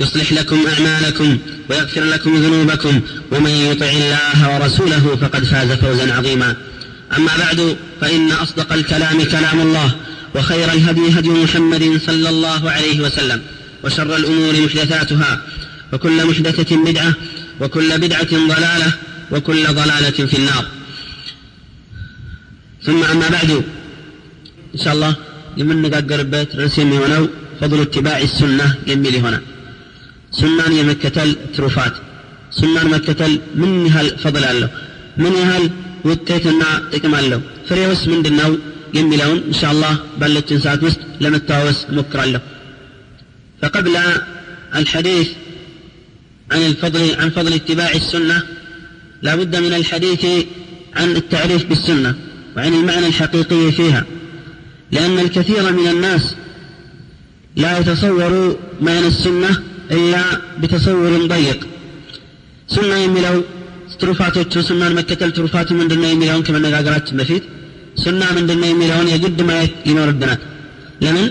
يصلح لكم أعمالكم ويغفر لكم ذنوبكم ومن يطع الله ورسوله فقد فاز فوزا عظيما. أما بعد فإن أصدق الكلام كلام الله وخير الهدي هدي محمد صلى الله عليه وسلم وشر الأمور محدثاتها وكل محدثة بدعة وكل بدعة ضلالة وكل ضلالة في النار. ثم أما بعد إن شاء الله يمنق أقرب بيت رسمي ونو فضل اتباع السنة يميلي هنا. سنان مكة تروفات. سنان مكة من هل فضل الله. من هل وكيتنا تكم الله. فريوس من دناو يميلون إن شاء الله بلت ساعات مست لم التاوس مكر الله. فقبل الحديث عن الفضل عن فضل اتباع السنة لا بد من الحديث عن التعريف بالسنة وعن المعنى الحقيقي فيها. لأن الكثير من الناس لا يتصور معنى السنة إلا بتصور ضيق سنة يميلو ትሩፋቶቹ ሱናን መከተል ትሩፋቱ ምንድን ነው የሚለውን ከመነጋገራችን በፊት ሱና ምንድን ነው የሚለውን የግድ ማየት ይኖርብናል ለምን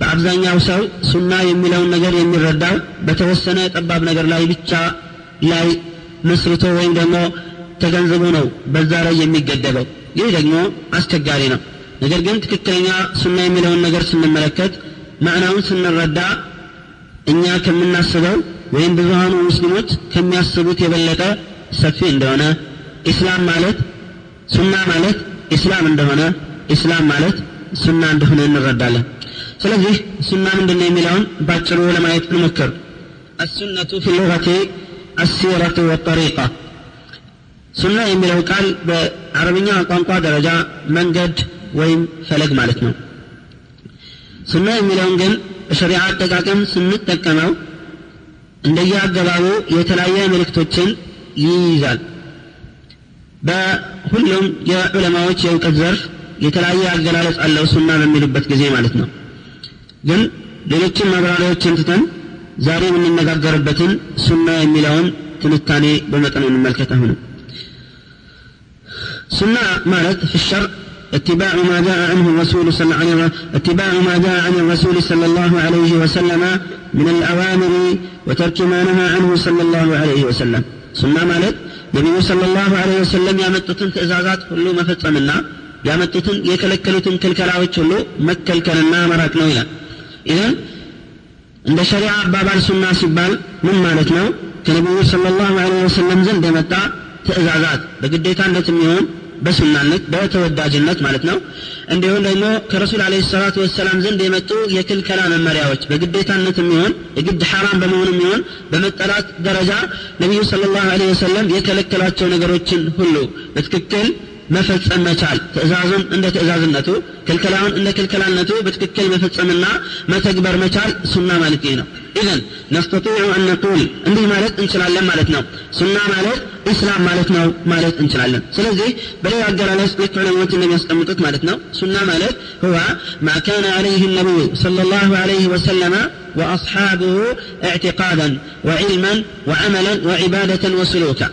በአብዛኛው ሰው ሱና የሚለውን ነገር የሚረዳው በተወሰነ ጠባብ ነገር ላይ ብቻ ላይ መስርቶ ወይም ደግሞ ተገንዝቦ ነው በዛ ላይ የሚገደበው ይህ ደግሞ አስቸጋሪ ነው ነገር ግን ትክክለኛ ሱና የሚለውን ነገር ስንመለከት ማዕናውን ስንረዳ እኛ ከምናስበው ወይም ብዙሃኑ ሙስሊሞች ከሚያስቡት የበለጠ ሰፊ እንደሆነ ኢስላም ማለት ሱና ማለት ኢስላም እንደሆነ ኢስላም ማለት ሱና እንደሆነ እንረዳለን። ስለዚህ ሱና ምንድን ነው የሚለውን ባጭሩ ለማየት እንሞክር። አሱነቱ ፊ ሉገቲ አሲረቱ ወጠሪቃ። ሱና የሚለው ቃል በአረብኛ ቋንቋ ደረጃ መንገድ ወይም ፈለግ ማለት ነው። ሱና የሚለውን ግን በሸሪዓ አጠቃቀም ስንጠቀመው እንደየአገባቡ የተለያየ መልእክቶችን ይይዛል። በሁሉም የዑለማዎች የእውቀት ዘርፍ የተለያየ አገላለጽ አለው ሱና በሚሉበት ጊዜ ማለት ነው። ግን ሌሎችን ማብራሪያዎችን ትተን ዛሬ የምንነጋገርበትን ሱና የሚለውን ትንታኔ በመጠኑ እንመልከት። አሁንም ሱና ማለት ፍሸር። اتباع ما جاء عنه الرسول صلى الله عليه وسلم اتباع ما ذاع عن الرسول صلى الله عليه وسلم من الأوامر وترك ما نهى عنه صلى الله عليه وسلم. ثم مالك النبي صلى الله عليه وسلم يا متتن تزازات كل ما فتمنا يا متتن يكلكلتن كل كلاوت كله ما كلكلنا ما اذا عند شريعه باب السنة سبال من مالك نو كنبي صلى الله عليه وسلم زند متى تزازات بقديتان لتميون በሱናነት በተወዳጅነት ማለት ነው። እንዲሁም ደግሞ ከረሱል አለ ሰላቱ ወሰላም ዘንድ የመጡ የክልከላ መመሪያዎች በግዴታነት የሚሆን የግድ ሐራም በመሆኑ የሚሆን በመጠላት ደረጃ ነቢዩ ስለ ላሁ ወሰለም የከለከሏቸው ነገሮችን ሁሉ በትክክል መፈጸም መቻል ትእዛዙን እንደ ትእዛዝነቱ ክልከላውን እንደ ክልከላነቱ በትክክል መፈጸምና መተግበር መቻል ሱና ማለት ይህ ነው ኢዘን ነስተጢዑ አን ነቁል እንዲህ ማለት እንችላለን ማለት ነው ሱና ማለት ኢስላም ማለት ነው ማለት እንችላለን ስለዚህ በሌላ አገላለጽ ልክ ዑለሞች እንደሚያስቀምጡት ማለት ነው ሱና ማለት ሁዋ ማ ካነ ዓለይህ ነቢዩ صلى الله عليه وسلم وأصحابه اعتقادا وعلما وعملا وعبادة وسلوكا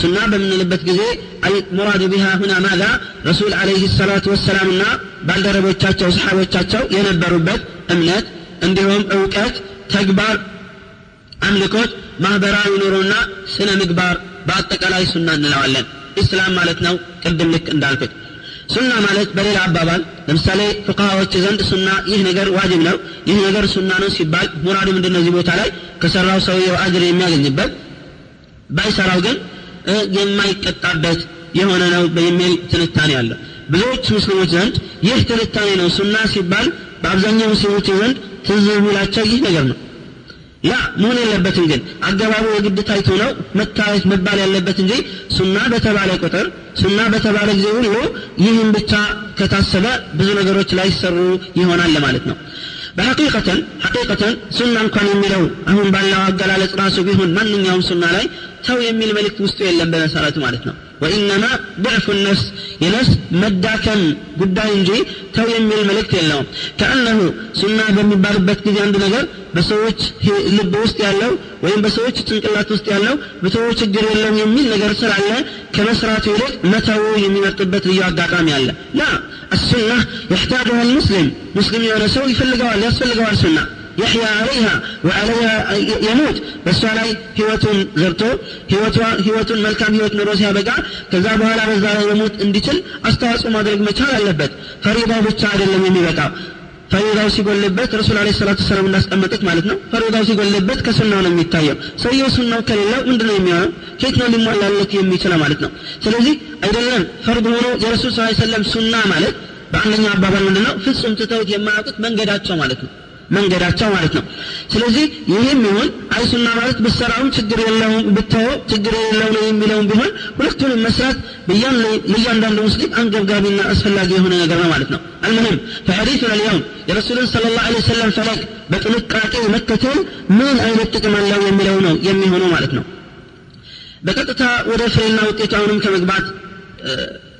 ሱና በምንልበት ጊዜ አልሙራዱ ቢሃ ሁና ማዛ ረሱል አለይህ ሰላቱ ወሰላምና ባልደረቦቻቸው ሰሓቦቻቸው የነበሩበት እምነት እንዲሁም እውቀት ተግባር አምልኮት ማህበራዊ ኑሮና ስነ ምግባር በአጠቃላይ ሱና እንለዋለን። ኢስላም ማለት ነው ቅድም ልክ እንዳልኩት። ሱና ማለት በሌላ አባባል ለምሳሌ ፍቅሃዎች ዘንድ ሱና ይህ ነገር ዋጅብ ነው ይህ ነገር ሱና ነው ሲባል ሙራዱ ምንድን ነው እዚህ ቦታ ላይ ከሰራው ሰውየው አጅር የሚያገኝበት ባይሰራው ግን የማይቀጣበት የሆነ ነው የሚል ትንታኔ አለ። ብዙዎች ሙስሊሞች ዘንድ ይህ ትንታኔ ነው ሱና ሲባል በአብዛኛው ሙስሊሞች ዘንድ ትዝ የሚላቸው ይህ ነገር ነው። ላ መሆን የለበትም ግን አገባቡ የግድ ታይቶ ነው መታየት መባል ያለበት እንጂ ሱና በተባለ ቁጥር ሱና በተባለ ጊዜ ሁሉ ይህም ብቻ ከታሰበ ብዙ ነገሮች ላይሰሩ ይሆናል ለማለት ነው በሐቂቀተን ሐቂቀተን ሱና እንኳን የሚለው አሁን ባለው አገላለጽ ራሱ ቢሆን ማንኛውም ሱና ላይ ተው የሚል መልእክት ውስጡ የለም በመሰረቱ ማለት ነው ወኢነማ ድዕፉ ነፍስ የነፍስ መዳከም ጉዳይ እንጂ ተው የሚል መልእክት የለውም። ከአነሁ ሱና በሚባልበት ጊዜ አንዱ ነገር በሰዎች ልብ ውስጥ ያለው ወይም በሰዎች ጭንቅላት ውስጥ ያለው ብትወ ችግር የለውም የሚል ነገር ስላለ ከመስራቱ ይልቅ መተው የሚመርጥበት ልዩ አጋጣሚ አለ። ላ አሱና የሕታጅሃ ልሙስሊም ሙስሊም የሆነ ሰው ይፈልገዋል ያስፈልገዋል ሱና። የሕያ አለይሃ ወአለይሃ የሙት በእሷ ላይ ህይወቱን ዘርቶ ህይወቱን መልካም ህይወት ኑሮ ሲያበቃ ከዛ በኋላ በዛ ላይ መሞት እንዲችል አስተዋጽኦ ማድረግ መቻል አለበት። ፈሪዳው ብቻ አይደለም የሚበቃው። ፈሪዳው ሲጎልበት ረሱል አለ ሰላት ሰላም እንዳስቀመጡት ማለት ነው። ፈሪዳው ሲጎልበት ከሱናው ነው የሚታየው። ሰውየው ሱናው ከሌለው ምንድን ነው የሚሆነው? ኬት ነው ሊሟላለት የሚችለው ማለት ነው። ስለዚህ አይደለም ፈርድ ሆኖ የረሱል ስ ሰለም ሱና ማለት በአንደኛው አባባል ምንድን ነው ፍጹም ትተውት የማያውቁት መንገዳቸው ማለት ነው። መንገዳቸው ማለት ነው። ስለዚህ ይህም ይሁን አይሱና ማለት ብሰራውም ችግር የለውም ብትሆ ችግር የለው ነው የሚለውም ቢሆን ሁለቱንም መስራት ለእያንዳንዱ ሙስሊም አንገብጋቢና አስፈላጊ የሆነ ነገር ነው ማለት ነው። አልሙሂም ተሐዲሱን አልየውም የረሱልን ስለ ላ ሰለም ፈለግ በጥንቃቄ መከተል ምን አይነት ጥቅም አለው የሚለው ነው የሚሆነው ማለት ነው። በቀጥታ ወደ ፍሬና ውጤቱ አሁንም ከመግባት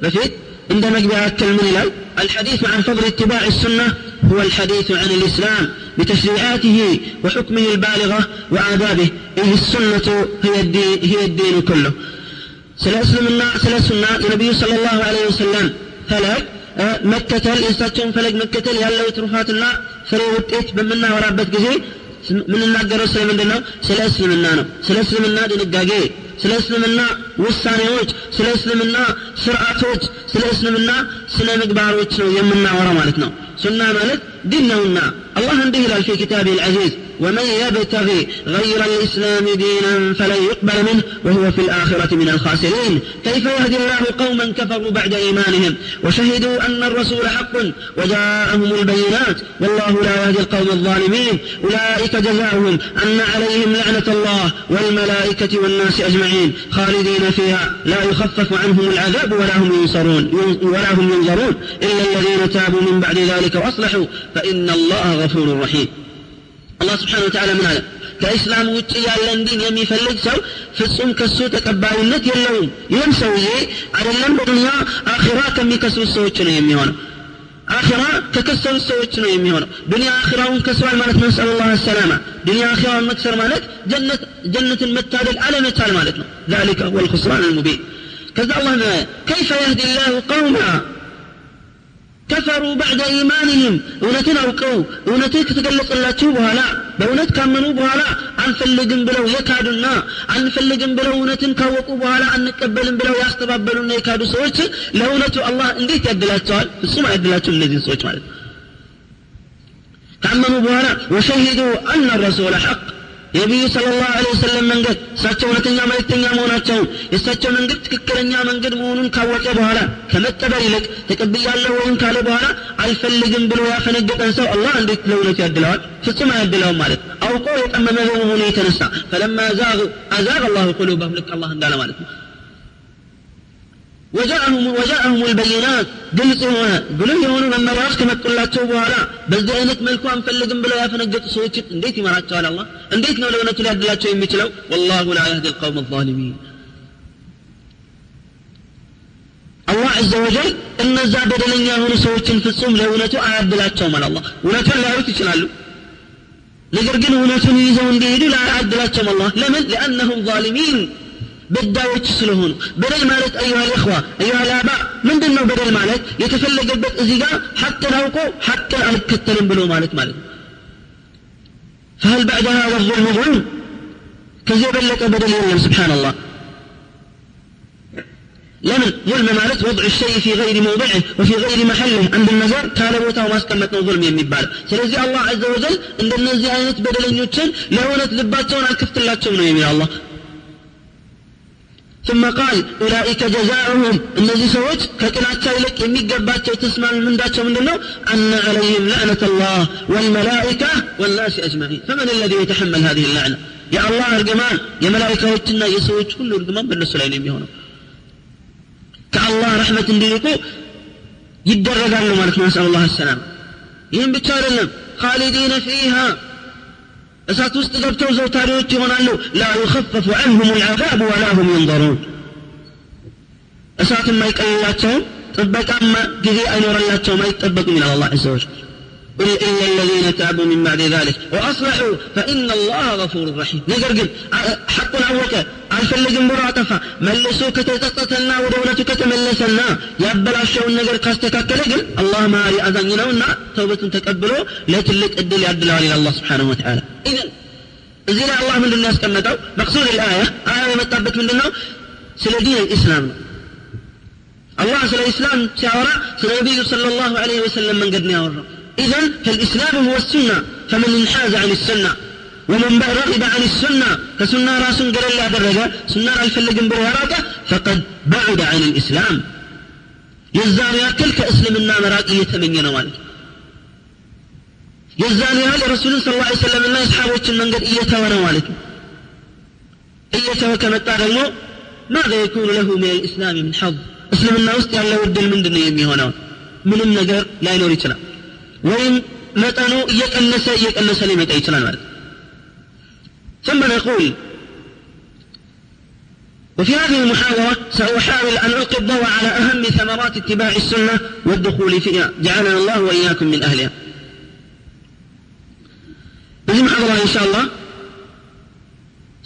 በፊት عند مقبع من الهلال الحديث عن فضل اتباع السنة هو الحديث عن الإسلام بتشريعاته وحكمه البالغة وآدابه إذ السنة هي الدين, هي الدين كله سلسلمنا سلسلنا النبي صلى الله عليه وسلم فلك መከተል የእሳቸውን ፈለግ መከተል ያለው ትሩፋትና ፍሬ ውጤት በምናወራበት ጊዜ የምንናገረው ስለ ምንድን ነው ስለ እስልምና ነው ስለ እስልምና ድንጋጌ ስለ እስልምና ውሳኔዎች ስለ እስልምና ስርዓቶች ስለ እስልምና ስነ ምግባሮች ነው የምናወራው ማለት ነው። ሱና ማለት ዲን ነውና። አላህ እንዲህ ይላል ፊ ኪታብ ልዐዚዝ ومن يبتغي غير الإسلام دينا فلن يقبل منه وهو في الآخرة من الخاسرين. كيف يهدي الله قوما كفروا بعد إيمانهم؟ وشهدوا أن الرسول حق وجاءهم البينات. والله لا يهدي القوم الظالمين. أولئك جزاؤهم أن عليهم لعنة الله والملائكة والناس أجمعين. خالدين فيها. لا يخفف عنهم العذاب ولا هم ينصرون. ولا هم ينظرون إلا الذين تابوا من بعد ذلك وأصلحوا. فإن الله غفور رحيم. አላህ ስብሓን ወተዓላ ምን አለ ከእስላም ውጭ ያለን ዲን የሚፈልግ ሰው ፍጹም ከሱ ተቀባይነት የለውም ይህም ሰውዬ አይደለም በዱንያ አኺራ ከሚከስሩት ሰዎች ነው የሚሆነው አኺራ ከከሰሩት ሰዎች ነው የሚሆነው ዱንያ አኺራውን ከስሯል ማለት ነው ነስአል ላህ ሰላማ ዱንያ አኺራውን መክሰር ማለት ጀነትን መታደል አለመቻል ማለት ነው ذلك هو الخسران المبين ከዛ አላህ كيف يهدي الله قوما ከፈሩ ባዕደ ኢማንህም። እውነትን አውቀው እውነትን ከተገለጸላቸው በኋላ በእውነት ካመኑ በኋላ አንፈልግም ብለው የካዱና አንፈልግም ብለው እውነትን ካወቁ በኋላ አንቀበልም ብለው ያስተባበሉና የካዱ ሰዎች ለእውነቱ አላህ እንዴት ያድላቸዋል ፍጹም አያድላቸውም እነዚህን ሰዎች ማለት ነው። ካመኑ በኋላ ወሸሂዱ አነ ረሱለ ሐቅ የነቢዩ ስለ ላሁ ለ ወሰለም መንገድ እሳቸው እውነተኛ መልእክተኛ መሆናቸውን የእሳቸው መንገድ ትክክለኛ መንገድ መሆኑን ካወቀ በኋላ ከመቀበል ይልቅ ተቀብያለሁ ወይም ካለ በኋላ አልፈልግም ብሎ ያፈነገጠን ሰው አላህ እንዴት ለእውነቱ ያድለዋል? ፍጹም አያድለውም ማለት አውቆ የጠመመ በመሆኑ የተነሳ ፈለማ ዛጉ አዛግ አላሁ ቁሉበሁም ልክ አላህ እንዳለ ማለት ነው وجعلهم وجعلهم البينات. قلتوا قلوا يهونوا لما راسك مقل لا توبوا على بس دي عينك ملكوا انفلقن بلا يفنقط صوتك انديتي ما راتوا على الله. انديت لو لو نتلي عبد الله تشوي والله لا يهدي القوم الظالمين. الله عز وجل إن الزابد لن يهونوا صوت انفسهم لو نتو عبد لا تشوي من الله. ونتو لا يهوتي تشلالو. نقر قلوا نتو ميزة وانديدوا لا عبد الله تشوي آية من الله. لمن؟ لأنهم ظالمين. በዳዮች ስለሆኑ በደል ማለት አዩሃ ልእኽዋ አዩሃ ልአባ ምንድን ነው በደል ማለት የተፈለገበት እዚህ ጋር ሐቅን አውቆ ሐቅን አልከተልም ብሎ ማለት ማለት ነው فهل بعد هذا الظلم ظلم كذي بلق بدل يلم سبحان الله لمن ظلم مالت وضع الشيء في غير موضعه وفي غير محله عند النظر كان بوتا وما اسكمت ظلم የሚባል ስለዚህ አላህ عز وجل እንደነዚህ አይነት በደለኞችን ለእውነት ልባቸውን አልከፍትላቸውም ነው የሚል አላህ ثم قال أولئك جزاؤهم الذي سوت كتلا تايلك يمي قبات تسمع من ذاته من دلو أن عليهم لعنة الله والملائكة والناس أجمعين. فمن الذي يتحمل هذه اللعنة؟ يا الله أرقمان يا ملائكة وتنا يسوت كل أرقمان بالنسبة لين يميهونه كالله رحمة ديكو يدرد عنه مالك نسأل الله السلام. ينبتار لهم خالدين فيها. እሳት ውስጥ ገብተው ዘውታሪዎች ይሆናሉ ላ ዩኸፈፉ ዐንሁም ልዐዛብ ወላ ሁም ዩንዘሩን እሳትም አይቀልላቸውም ጥበቃማ ጊዜ አይኖረላቸውም አይጠበቁም ይላል አላህ ዘወጅል قل إلا الذين تابوا من بعد ذلك وأصلحوا فإن الله غفور رحيم نقر قل حق عوك አልፈልግም ብሎ አጠፋ መልሶ ከተጸጸተና ወደ እውነቱ ከተመለሰና ያበላሸውን ነገር ካስተካከለ ግን አላህ ማሪ አዛኝ ነውና ተውበቱን ተቀብሎ ለትልቅ እድል ያድለዋል ይላል አላህ ስብሓንሁ ወተዓላ ኢዘን እዚህ ላይ አላህ ምንድን ያስቀመጠው መቅሱድ ልአያ አያ የመጣበት ምንድን ነው ስለ ዲን ልእስላም ነው አላህ ስለ ኢስላም ሲያወራ ስለ ነቢዩ صلى الله عليه وسلم መንገድ ነው ያወራው إذن فالإسلام هو السنة فمن انحاز عن السنة. ومن رغب عن السنة كسنة راس قال الله درجة سنة الفلق برهراته فقد بعد عن الإسلام. يزان ياكل كأسلم النام راقي يتمنى والد يزان ياكل رسول صلى الله عليه وسلم الناس حاوش من قد إيتونا والد إيتو كما تعلموا ماذا يكون له من الإسلام من حظ؟ أسلم الناس يلا ود المندن يمي هنا. من النجر لا ينور يتنا وين መጠኑ እየቀነሰ እየቀነሰ ሊመጣ ይችላል ማለት ثم نقول وفي هذه المحاضرة سأحاول أن ألقي الضوء على أهم ثمرات اتباع السنة والدخول فيها جعلنا الله وإياكم من أهلها بهم محاضرة إن شاء الله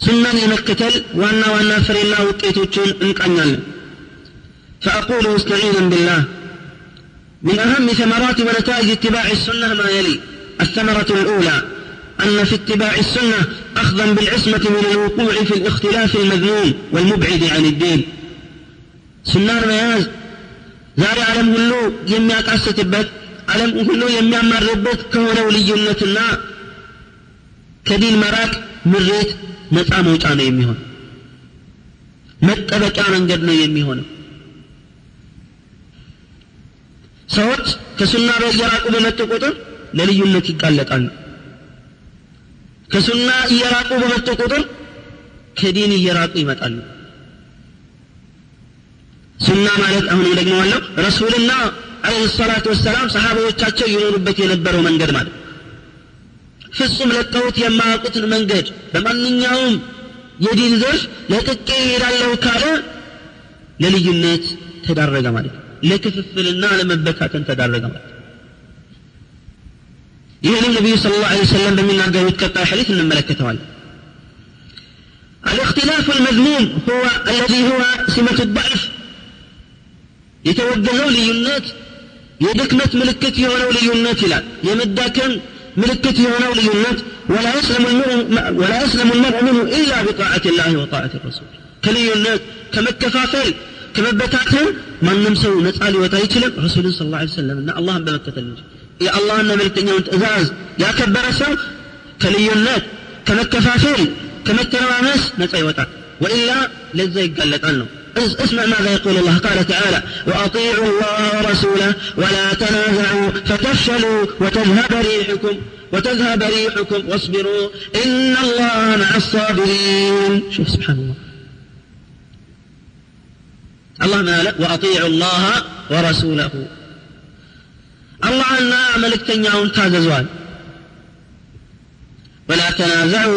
سنة يمكتل وأنا وأنا فري الله وكيتوتشون انقعنال فأقول مستعينا بالله من أهم ثمرات ونتائج اتباع السنة ما يلي الثمرة الأولى أن في اتباع السنة أخذا بالعصمة من الوقوع في الاختلاف المذموم والمبعد عن الدين سنة مياز ዛሬ ዓለም ሁሉ የሚያቃስትበት ዓለም ሁሉ የሚያማርበት ከሆነው ልዩነትና ከዲን መራቅ ምሬት ነፃ መውጫ ነው የሚሆን መጠበቂያ መንገድ ነው የሚሆነው ሰዎች ከሱና እየራቁ በመጡ ቁጥር ለልዩነት ይጋለጣሉ። ከሱና እየራቁ በመጡ ቁጥር ከዲን እየራቁ ይመጣሉ። ሱና ማለት አሁንም ደግመዋለሁ ረሱልና አለህ ሰላቱ ወሰላም ሰሓባዎቻቸው ይኖሩበት የነበረው መንገድ ማለት ፍጹም ለቀውት የማያውቁትን መንገድ በማንኛውም የዲን ዘርፍ ለቅቄ ይሄዳለሁ ካለ ለልዩነት ተዳረገ ማለት ነው ለክፍፍልና ለመበታተን ተዳረገ ማለት ይህንም ነቢዩ ስለ ላሁ ሰለም በሚናገሩት ቀጣይ ሐዲስ እንመለከተዋለን الاختلاف المذموم هو الذي هو سمة الضعف የተወገዘው ልዩነት የድክመት ምልክት የሆነው ልዩነት ይላል የመዳከም ምልክት የሆነው ልዩነት ولا يسلم المرء منه إلا بطاعة الله وطاعة الرسول كليونات كمكفافل كمبتاتن ማንም ሰው ነፃ ሊወጣ አይችልም ረሱልን ስ ላ ሰለም እና አላህን በመከተል እንጂ የአላህና መልእክተኛውን ትእዛዝ ያከበረ ሰው ከልዩነት ከመከፋፈል ከመተረማመስ ነፃ ይወጣል ወኢላ ለዛ ይጋለጣል ነው اسمع ماذا يقول الله قال تعالى وأطيعوا الله ورسوله ولا تنازعوا فتفشلوا وتذهب ريحكم وتذهب ريحكم واصبروا إن الله مع الصابرين شوف سبحان الله አላህ ምን አለ ወአጢዑ ላሀ ወረሱለሁ አላህና መልእክተኛውን ታዘዟል ወላ ተናዘዑ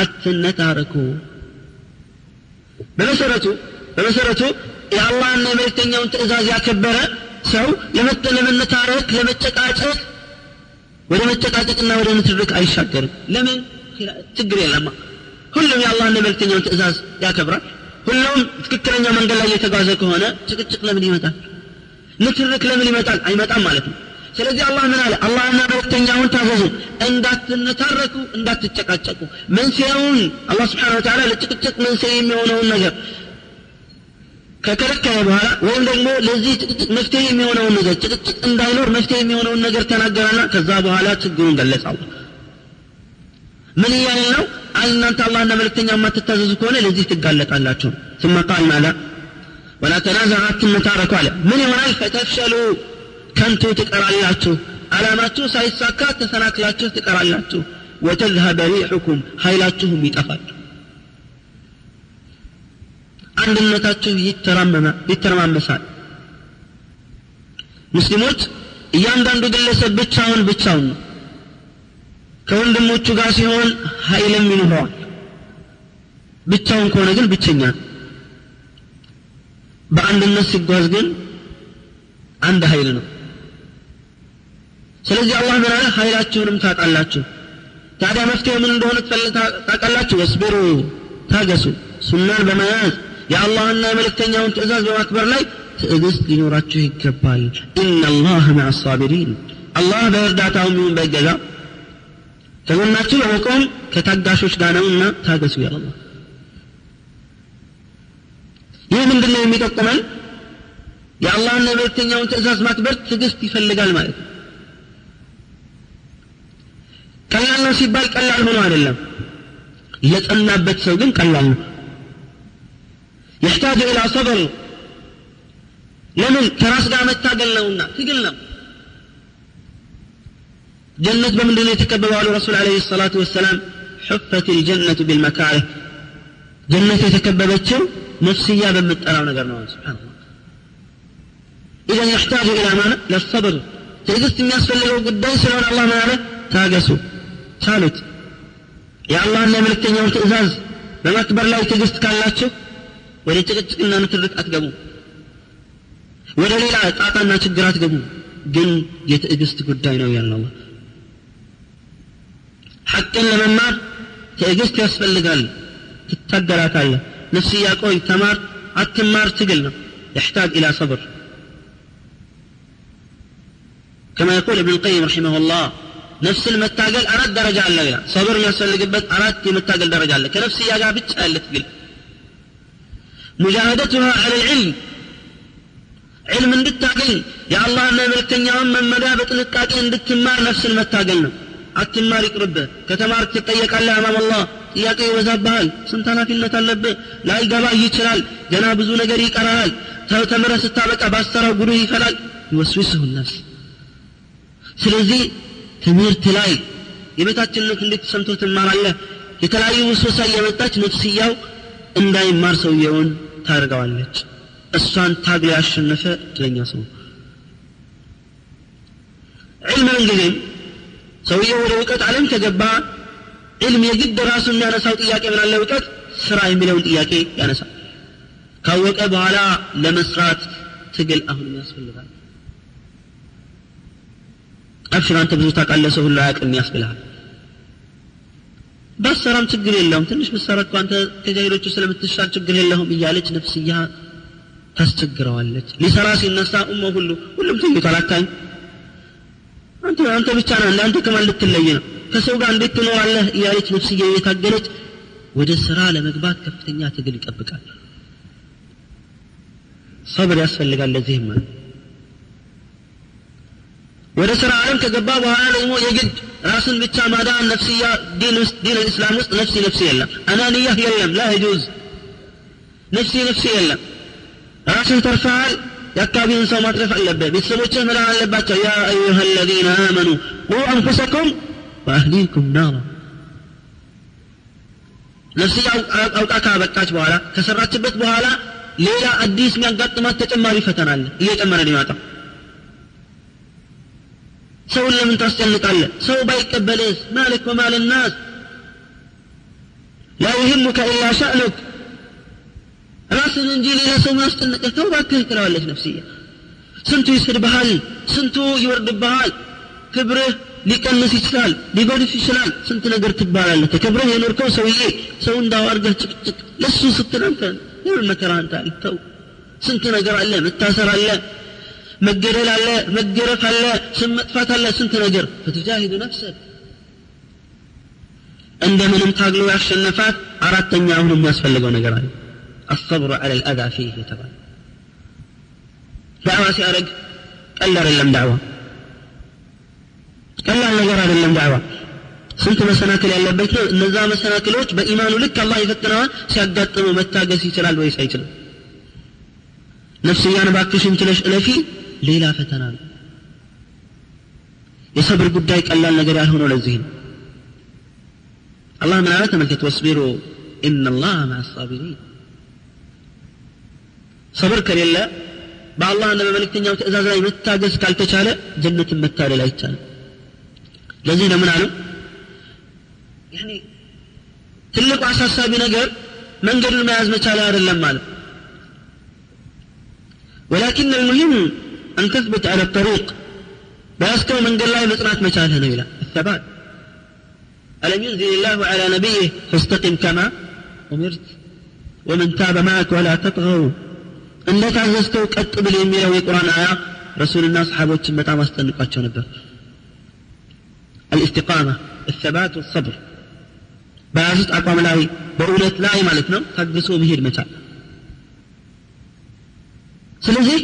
አትነታረኩ በመሰረቱ በመሰረቱ የአላህና የመልእክተኛውን ትእዛዝ ያከበረ ሰው ለመነታረክ ለመጨቃጨቅ ወደ መጨቃጨቅና ወደ ንትርክ አይሻገርም። ለምን? ችግር የለማ። ሁሉም የአላህና የመልእክተኛውን ትእዛዝ ያከብራል። ሁሉም ትክክለኛ መንገድ ላይ እየተጓዘ ከሆነ ጭቅጭቅ ለምን ይመጣል? ንትርክ ለምን ይመጣል? አይመጣም ማለት ነው። ስለዚህ አላህ ምን አለ? አላህና መልእክተኛውን ታዘዙ። እንዳትነታረኩ እንዳትጨቃጨቁ። መንስኤውን አላህ ስብሓን ወተላ ለጭቅጭቅ መንስኤ የሚሆነውን ነገር ከከለከለ በኋላ ወይም ደግሞ ለዚህ ጭቅጭቅ መፍትሄ የሚሆነውን ነገር ጭቅጭቅ እንዳይኖር መፍትሄ የሚሆነውን ነገር ተናገረና ከዛ በኋላ ችግሩን ገለጸ አላህ ምን እያለ ነው እናንተ አላህና መልእክተኛው የማትታዘዙ ከሆነ ለዚህ ትጋለጣላችሁ ثم قال ماذا ولا تنازعوا አትነታረኩ አለ ምን ይሆናል ፈተፍሸሉ ከንቱ ትቀራላችሁ አላማችሁ ሳይሳካ ተሰናክላችሁ ትቀራላችሁ ወተዝሀበ ሪሑኩም ኃይላችሁም ይጠፋል አንድነታችሁ ይተረማመሳል ሙስሊሞች እያንዳንዱ ግለሰብ ብቻውን ብቻውን ነው ከወንድሞቹ ጋር ሲሆን ኃይልም ይኖረዋል ብቻውን ከሆነ ግን ብቸኛ። በአንድነት ሲጓዝ ግን አንድ ኃይል ነው። ስለዚህ አላህ ምን አለ ኃይላችሁንም ታጣላችሁ። ታዲያ መፍትሄ ምን እንደሆነ ታውቃላችሁ? ወስቢሩ ታገሱ። ሱናን በመያዝ የአላህና የመልእክተኛውን ትእዛዝ በማክበር ላይ ትዕግስት ሊኖራችሁ ይገባል። ኢናላህ መዕ አሳቢሪን። አላህ በእርዳታውም ይሁን በእገዛ በጎናችሁ በመቆም ከታጋሾች ጋር ነውና ታገሱ ያለ ይህ ምንድን ነው የሚጠቁመን? የአላህና የመልክተኛውን ትእዛዝ ማክበር ትዕግስት ይፈልጋል ማለት ነው። ቀላል ነው ሲባል ቀላል ሆኖ አይደለም። ለጸናበት ሰው ግን ቀላል ነው። የሕታጁ ኢላ ሰበር ለምን? ከራስ ጋር መታገል ነውና ትግል ነው። ጀነት በምንድን ነው የተከበበው አሉ ረሱል አለ ሰላቱ ወሰላም? ሑፈት ልጀነቱ ቢልመካሪህ። ጀነት የተከበበችው ነፍስያ በምጠራው ነገር ነው። ስብሓንላ ኢዘን ያሕታጁ ኢላ ማነ ለሰብር። ትዕግስት የሚያስፈልገው ጉዳይ ስለሆነ አላህ ምን አለ? ታገሱ። ታሉት። የአላህና የመልእክተኛውን ትእዛዝ በማክበር ላይ ትዕግስት ካላችሁ ወደ ጭቅጭቅና ንትርክ አትገቡ። ወደ ሌላ ጣጣና ችግር አትገቡ። ግን የትዕግስት ጉዳይ ነው ያለ አላህ ሐቅን ለመማር ትዕግስት ያስፈልጋል ትታገላታለህ ነፍስያ ቆይ ተማር አትማር ትግል ነው يحتاج إلى صبر كما يقول ابن القيم رحمه الله نفس المتاقل أراد درجة على لا صبر ما يسلقبت أردت متاقل درجة على كنفسي يا قابل تسأل تقل مجاهدتها على العلم علم እንድታገኝ የአላህና የመልክተኛውን መመሪያ በጥንቃቄ እንድትማር ነፍስን መታገል ነው አትማር ይቅርብህ ከተማር ትጠየቃለህ አማም አላህ። ጥያቄ ይበዛብሃል ስንት ኃላፊነት አለብህ? ላይገባ ይችላል ገና ብዙ ነገር ይቀራል። ተምረ ስታበቃ ባሰራው ጉዱ ይፈላል። ይወስዊስሁ ነፍስ ስለዚህ ትምህርት ላይ የቤታችንነት እንዴት ተሰምቶ ትማራለህ? የተለያዩ ውስወሳ እየመጣች ነፍስያው እንዳይማር ሰውየውን ታደርገዋለች እሷን ታግሎ ያሸነፈ እድለኛ ሰው። ዕልም ምን ጊዜም ሰውየው ወደ እውቀት ዓለም ከገባ ዕልም የግድ ራሱ የሚያነሳው ጥያቄ ምን አለ? እውቀት ስራ የሚለውን ጥያቄ ያነሳል። ካወቀ በኋላ ለመስራት ትግል አሁንም ያስፈልጋል። አብሽር አንተ ብዙ ታውቃለህ ሰው ሁሉ አያውቅም ያስብልሃል። ባሰራም ችግር የለውም። ትንሽ ብሰራ እኮ አንተ ከጃሂሎቹ ስለምትሻል ችግር የለውም እያለች ነፍስያ ታስቸግረዋለች። ሊሰራ ሲነሳ ኡመ ሁሉ ሁሉም ተኝቷል አታኝ አንተ አንተ ብቻ ነህ አንተ ከማን ልትለይ ነው ከሰው ጋር እንዴት ትኖራለህ እያለች ነፍስዬ እየታገለች ወደ ስራ ለመግባት ከፍተኛ ትግል ይጠብቃል ሰብር ያስፈልጋል ለዚህም ማለት ወደ ስራ ዓለም ከገባ በኋላ ደግሞ የግድ ራስን ብቻ ማዳን ነፍስያ ዲን እስላም ውስጥ ነፍሲ ነፍሲ የለም አናንያህ የለም ላ ጁዝ ነፍሲ ነፍሲ የለም ራስን ተርፈሃል የአካባቢውን ሰው ማትረፍ አለብህ ቤተሰቦችህ መዳን አለባቸው ያ አዩሃ الذين آمنوا قوا أنفسكم وأهليكم نارا ነፍስያ አውቃ ካበቃች በኋላ ከሰራችበት በኋላ ሌላ አዲስ የሚያጋጥማት ተጨማሪ ፈተና አለ እየጨመረ ነው ይመጣው ሰውን ለምን ታስጨንቃለህ ሰው ባይቀበልስ ማለክ ወማል ናስ ላ ይህሙከ ኢላ ሸእኑክ ራስን እንጂ ሌላ ሰው ማስጨነቀህ ተው ባክህ ትለዋለች ነፍስያ ስንቱ ይስድብሃል ስንቱ ይወርድብሃል። ክብርህ ሊቀንስ ይችላል ሊጎድፍ ይችላል። ስንት ነገር ትባላለህ። ተከብረህ የኖርከው ሰውዬ ሰው እንዳዋርገህ ጭቅጭቅ ለሱ ስትል አንተ የምን መከራ አንተ ስንት ነገር አለ። መታሰር አለ። መገደል አለ። መገረፍ አለ። ስም መጥፋት አለ። ስንት ነገር። ፈትጃሂዱ ነፍሰክ እንደምንም ታግሎ ያሸነፋት አራተኛ አሁን የሚያስፈልገው ነገር አለ الصبر على الأذى فيه يتبع دعوة سيارك قال لم دعوة قال ነገር አይደለም ዳዕዋ ስንት መሰናክል ያለበት ነው እነዛ መሰናክሎች በኢማኑ ልክ አላህ ይፈትነዋል ሲያጋጥመው መታገስ ይችላል ወይስ አይችልም ነፍስያን ባክሽን ችለሽ እለፊ ሌላ ፈተና ነው የሰብር ጉዳይ ቀላል ነገር ያልሆነው ለዚህ ነው አላህ ምን አለ ተመልከት ወስቢሩ ኢነላህ ማዕ ሳቢሪን ሰብር ከሌለ በአላህና በመልእክተኛው ትእዛዝ ላይ መታገዝ ካልተቻለ ጀነትን መታደል አይቻልም ለዚህ ነው ምን አሉ ትልቁ አሳሳቢ ነገር መንገዱን መያዝ መቻል አይደለም ማለት ولكن المهم أن تثبت على الطريق بأسكو من قال الله مصنعت مشاهدها نبيلا الثبات ألم ينزل الله على نبيه فاستقم كما أمرت ومن تاب معك ولا تطغوا أن تعززتو قد باليمين القرآن آية رسول الله صحابه متى ما استنقاتشو نبر الاستقامة الثبات والصبر በያዙት አቋም ላይ በእውነት ላይ ማለት ነው ታግሶ መሄድ መቻል ስለዚህ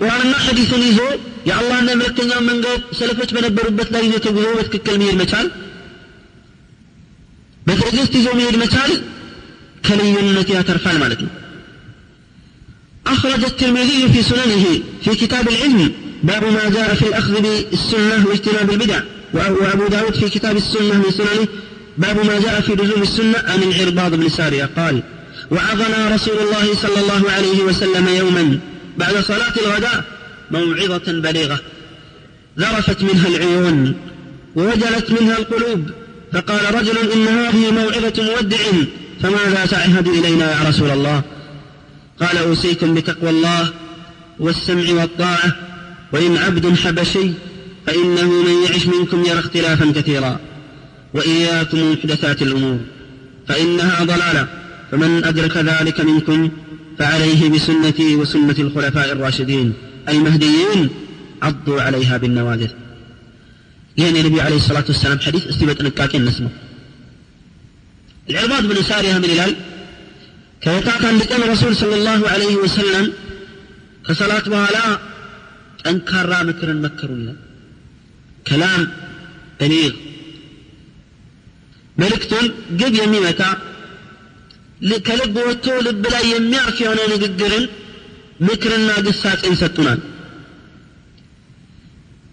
ቁርአንና ሐዲስን ይዞ የአላህና የመለክተኛውን መንገድ ሰለፎች በነበሩበት ላይ ይዞ ተጉዞ በትክክል መሄድ መቻል በትዕግስት ይዞ መሄድ መቻል ከልዩነት ያተርፋል ማለት ነው أخرج الترمذي في سننه في كتاب العلم باب ما جاء في الأخذ بالسنة واجتناب البدع وأبو داود في كتاب السنة من سننه باب ما جاء في لزوم السنة عن العرباض بن سارية قال وعظنا رسول الله صلى الله عليه وسلم يوما بعد صلاة الغداء موعظة بليغة ذرفت منها العيون ووجلت منها القلوب فقال رجل إن هذه موعظة مودع فماذا تعهد إلينا يا رسول الله؟ قال أوصيكم بتقوى الله والسمع والطاعة وإن عبد حبشي فإنه من يعش منكم يرى اختلافا كثيرا. وإياكم محدثات الأمور فإنها ضلالة فمن أدرك ذلك منكم فعليه بسنتي وسنة الخلفاء الراشدين. المهديين عضوا عليها بالنواجذ. يعني النبي عليه الصلاة والسلام حديث استبت نكاكين نسمه. العرباض بن سارية من الهلال ከዕለታት አንድ ቀን ረሱል ሰለላሁ ዐለይሂ ወሰለም ከሰላት በኋላ ጠንካራ ምክርን መከሩልን ከላም በሊግ መልእክቱን ግብ የሚመታ ከልብ ወጥቶ ልብ ላይ የሚያርፍ የሆነ ንግግርን ምክርና ግሳጼን ሰጡናል።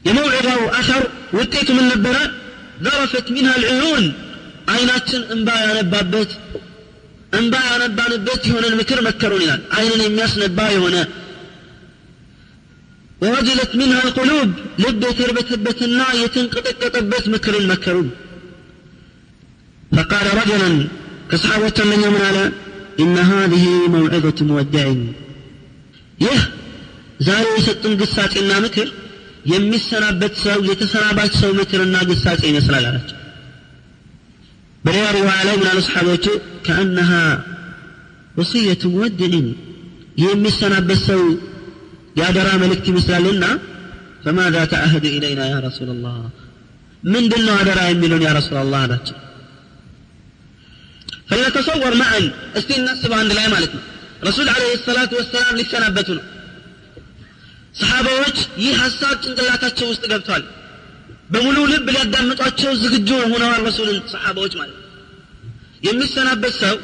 የመውዒዳው አኸር ውጤቱ ምን ነበረ? ዘረፈት ሚንሃ ልዕዩን አይናችን እንባ ያነባበት እንባ ያነባንበት የሆነን ምክር መከሩን ይላል አይንን የሚያስነባ የሆነ ወወጅለት ሚንሃ ልቁሉብ ልብ የተርበተበትና የተንቀጠቀጠበት ምክርን መከሩን فقال رجلا كصحابة من يوم على إن هذه موعظة مودع يه ዛሬ የሰጡን ግሳጼና ምክር የሚሰናበት ሰው የተሰናባች ሰው ምክርና ግሳጼ ይመስላል አላቸው በሌላ ሪዋያ ላይ ምን አሉ ሰሓቦቹ ከአነሃ ወስየቱ ሙወድዕን የሚሰናበት ሰው የአደራ መልእክት ይመስላልና ፈማዛ ተአህድ ኢለይና ያ ረሱላ ላህ ምንድን ነው አደራ የሚሉን ያ ረሱላ ላህ አላቸው فلنتصور معا እስቲ እናስብ አንድ ላይ ማለት ነው ረሱል አለህ ሰላቱ ወሰላም ሊሰናበቱ ነው ሰሓባዎች ይህ ሀሳብ ጭንቅላታቸው ውስጥ ገብቷል በሙሉ ልብ ሊያዳምጧቸው ዝግጁ ሆነዋል ረሱልን ሰሓባዎች ማለት የሚሰናበት ሰው